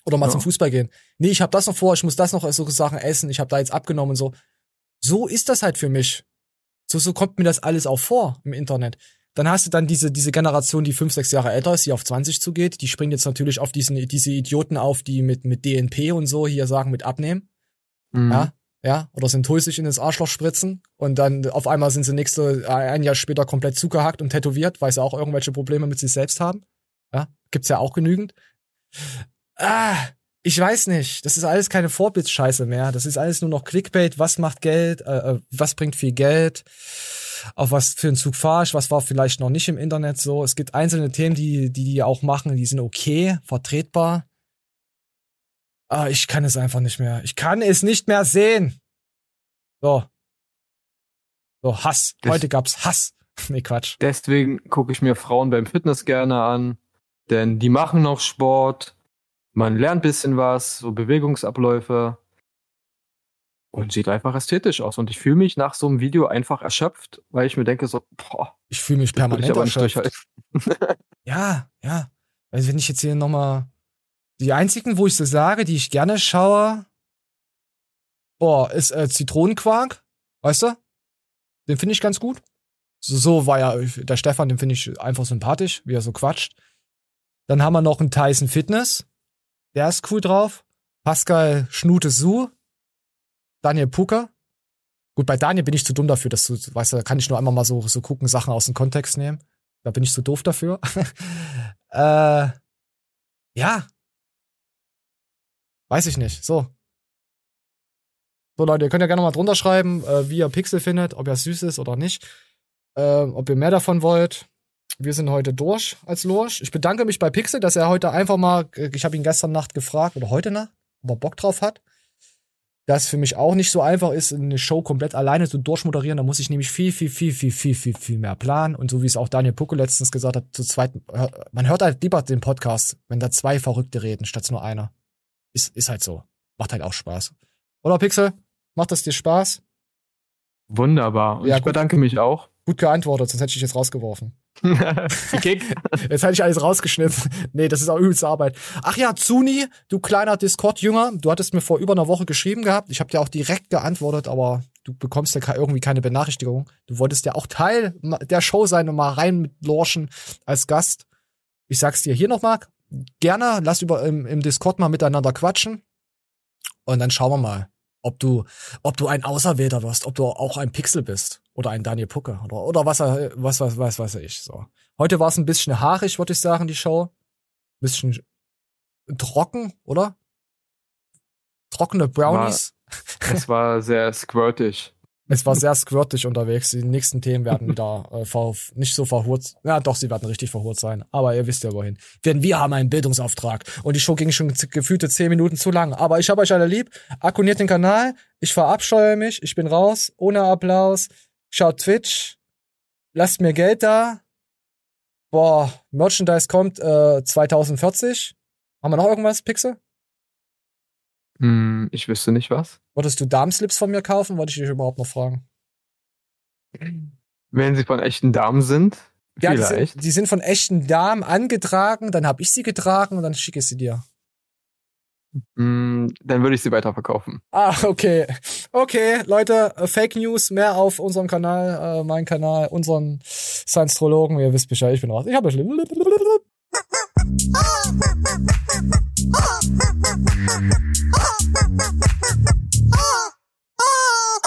Oder mal Ja. zum Fußball gehen. Nee, ich habe das noch vor, ich muss das noch so Sachen essen, ich habe da jetzt abgenommen und so. So ist das halt für mich. So, so kommt mir das alles auch vor im Internet. Dann hast du dann diese, diese Generation, die fünf, sechs Jahre älter ist, die auf 20 zugeht. Die springen jetzt natürlich auf diesen, diese Idioten auf, die mit, mit DNP und so hier sagen, mit abnehmen. Mhm. Ja, ja, oder Synthol sich in das Arschloch spritzen und dann auf einmal sind sie nächste, ein Jahr später komplett zugehackt und tätowiert, weil sie auch irgendwelche Probleme mit sich selbst haben. Ja, gibt's ja auch genügend. Ah, ich weiß nicht, das ist alles keine Vorbildscheiße mehr. Das ist alles nur noch Clickbait. Was macht Geld? Äh, äh, was bringt viel Geld? Auf was für einen Zug fahr ich? Was war vielleicht noch nicht im Internet so? Es gibt einzelne Themen, die die, die auch machen, die sind okay, vertretbar. Aber ich kann es einfach nicht mehr. Ich kann es nicht mehr sehen. So. So, Hass. Das- Heute gab's Hass. nee, Quatsch. Deswegen gucke ich mir Frauen beim Fitness gerne an, denn die machen noch Sport, man lernt bisschen was, so Bewegungsabläufe und sieht einfach ästhetisch aus. Und ich fühle mich nach so einem Video einfach erschöpft, weil ich mir denke so, boah, Ich fühle mich permanent ich erschöpft. Ja, ja. Also wenn ich jetzt hier nochmal. Die einzigen, wo ich so sage, die ich gerne schaue, boah, ist äh, Zitronenquark, weißt du? Den finde ich ganz gut. So, so war ja der Stefan, den finde ich einfach sympathisch, wie er so quatscht. Dann haben wir noch einen Tyson Fitness. Der ist cool drauf. Pascal Schnute Su. Daniel Pucker. Gut, bei Daniel bin ich zu dumm dafür, dass du, weißt du, da kann ich nur einmal mal so, so gucken, Sachen aus dem Kontext nehmen. Da bin ich zu doof dafür. äh, ja. Weiß ich nicht. So. So, Leute, ihr könnt ja gerne mal drunter schreiben, äh, wie ihr Pixel findet, ob er süß ist oder nicht. Ähm, ob ihr mehr davon wollt. Wir sind heute durch als Lorsch. Ich bedanke mich bei Pixel, dass er heute einfach mal, ich habe ihn gestern Nacht gefragt, oder heute Nacht, ob er Bock drauf hat. Das für mich auch nicht so einfach ist, eine Show komplett alleine zu durchmoderieren. Da muss ich nämlich viel, viel, viel, viel, viel, viel, viel mehr planen. Und so wie es auch Daniel Pucke letztens gesagt hat, zu zweit, man hört halt lieber den Podcast, wenn da zwei Verrückte reden, statt nur einer. Ist, ist halt so. Macht halt auch Spaß. Oder Pixel? Macht das dir Spaß? Wunderbar. Und Ja, ich gut. bedanke mich auch. Gut geantwortet, sonst hätte ich dich jetzt rausgeworfen. Kick. Jetzt hätte ich alles rausgeschnitten. Nee, das ist auch übelste Arbeit. Ach ja, Zuni, du kleiner Discord-Jünger, du hattest mir vor über einer Woche geschrieben gehabt. Ich habe dir auch direkt geantwortet, aber du bekommst ja irgendwie keine Benachrichtigung. Du wolltest ja auch Teil der Show sein und mal rein mit Lorschen als Gast. Ich sag's dir hier nochmal, gerne, lass über im, im Discord mal miteinander quatschen. Und dann schauen wir mal, ob du, ob du ein Auserwählter wirst, ob du auch ein Pixel bist oder ein Daniel Pucke oder, oder was, er- was, was, was, weiß ich, so. Heute war es ein bisschen haarig, würde ich sagen, die Show. Bisschen trocken, oder? Trockene Brownies. Es war sehr squirtig. Es war sehr squirtig unterwegs. Die nächsten Themen werden wieder äh, ver nicht so verhurt. Ja, doch, sie werden richtig verhurt sein. Aber ihr wisst ja wohin. Denn wir haben einen Bildungsauftrag. Und die Show ging schon gefühlte zehn Minuten zu lang. Aber ich habe euch alle lieb. Abonniert den Kanal. Ich verabscheue mich. Ich bin raus. Ohne Applaus. Schaut Twitch. Lasst mir Geld da. Boah, Merchandise kommt äh, 2040. Haben wir noch irgendwas, Pixel? Hm, ich wüsste nicht was. Wolltest du Darmslips von mir kaufen? Wollte ich dich überhaupt noch fragen. Wenn sie von echten Damen sind, Ja, die vielleicht. sind, die sind von echten Damen angetragen, dann habe ich sie getragen und dann schicke ich sie dir. Hm, dann würde ich sie weiterverkaufen. Ah, okay. Okay, Leute, äh, Fake News mehr auf unserem Kanal, äh, meinen Kanal, unseren Science-Trologen. Ihr wisst Bescheid, ich bin raus. Ich habe schlimm.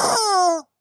Oh!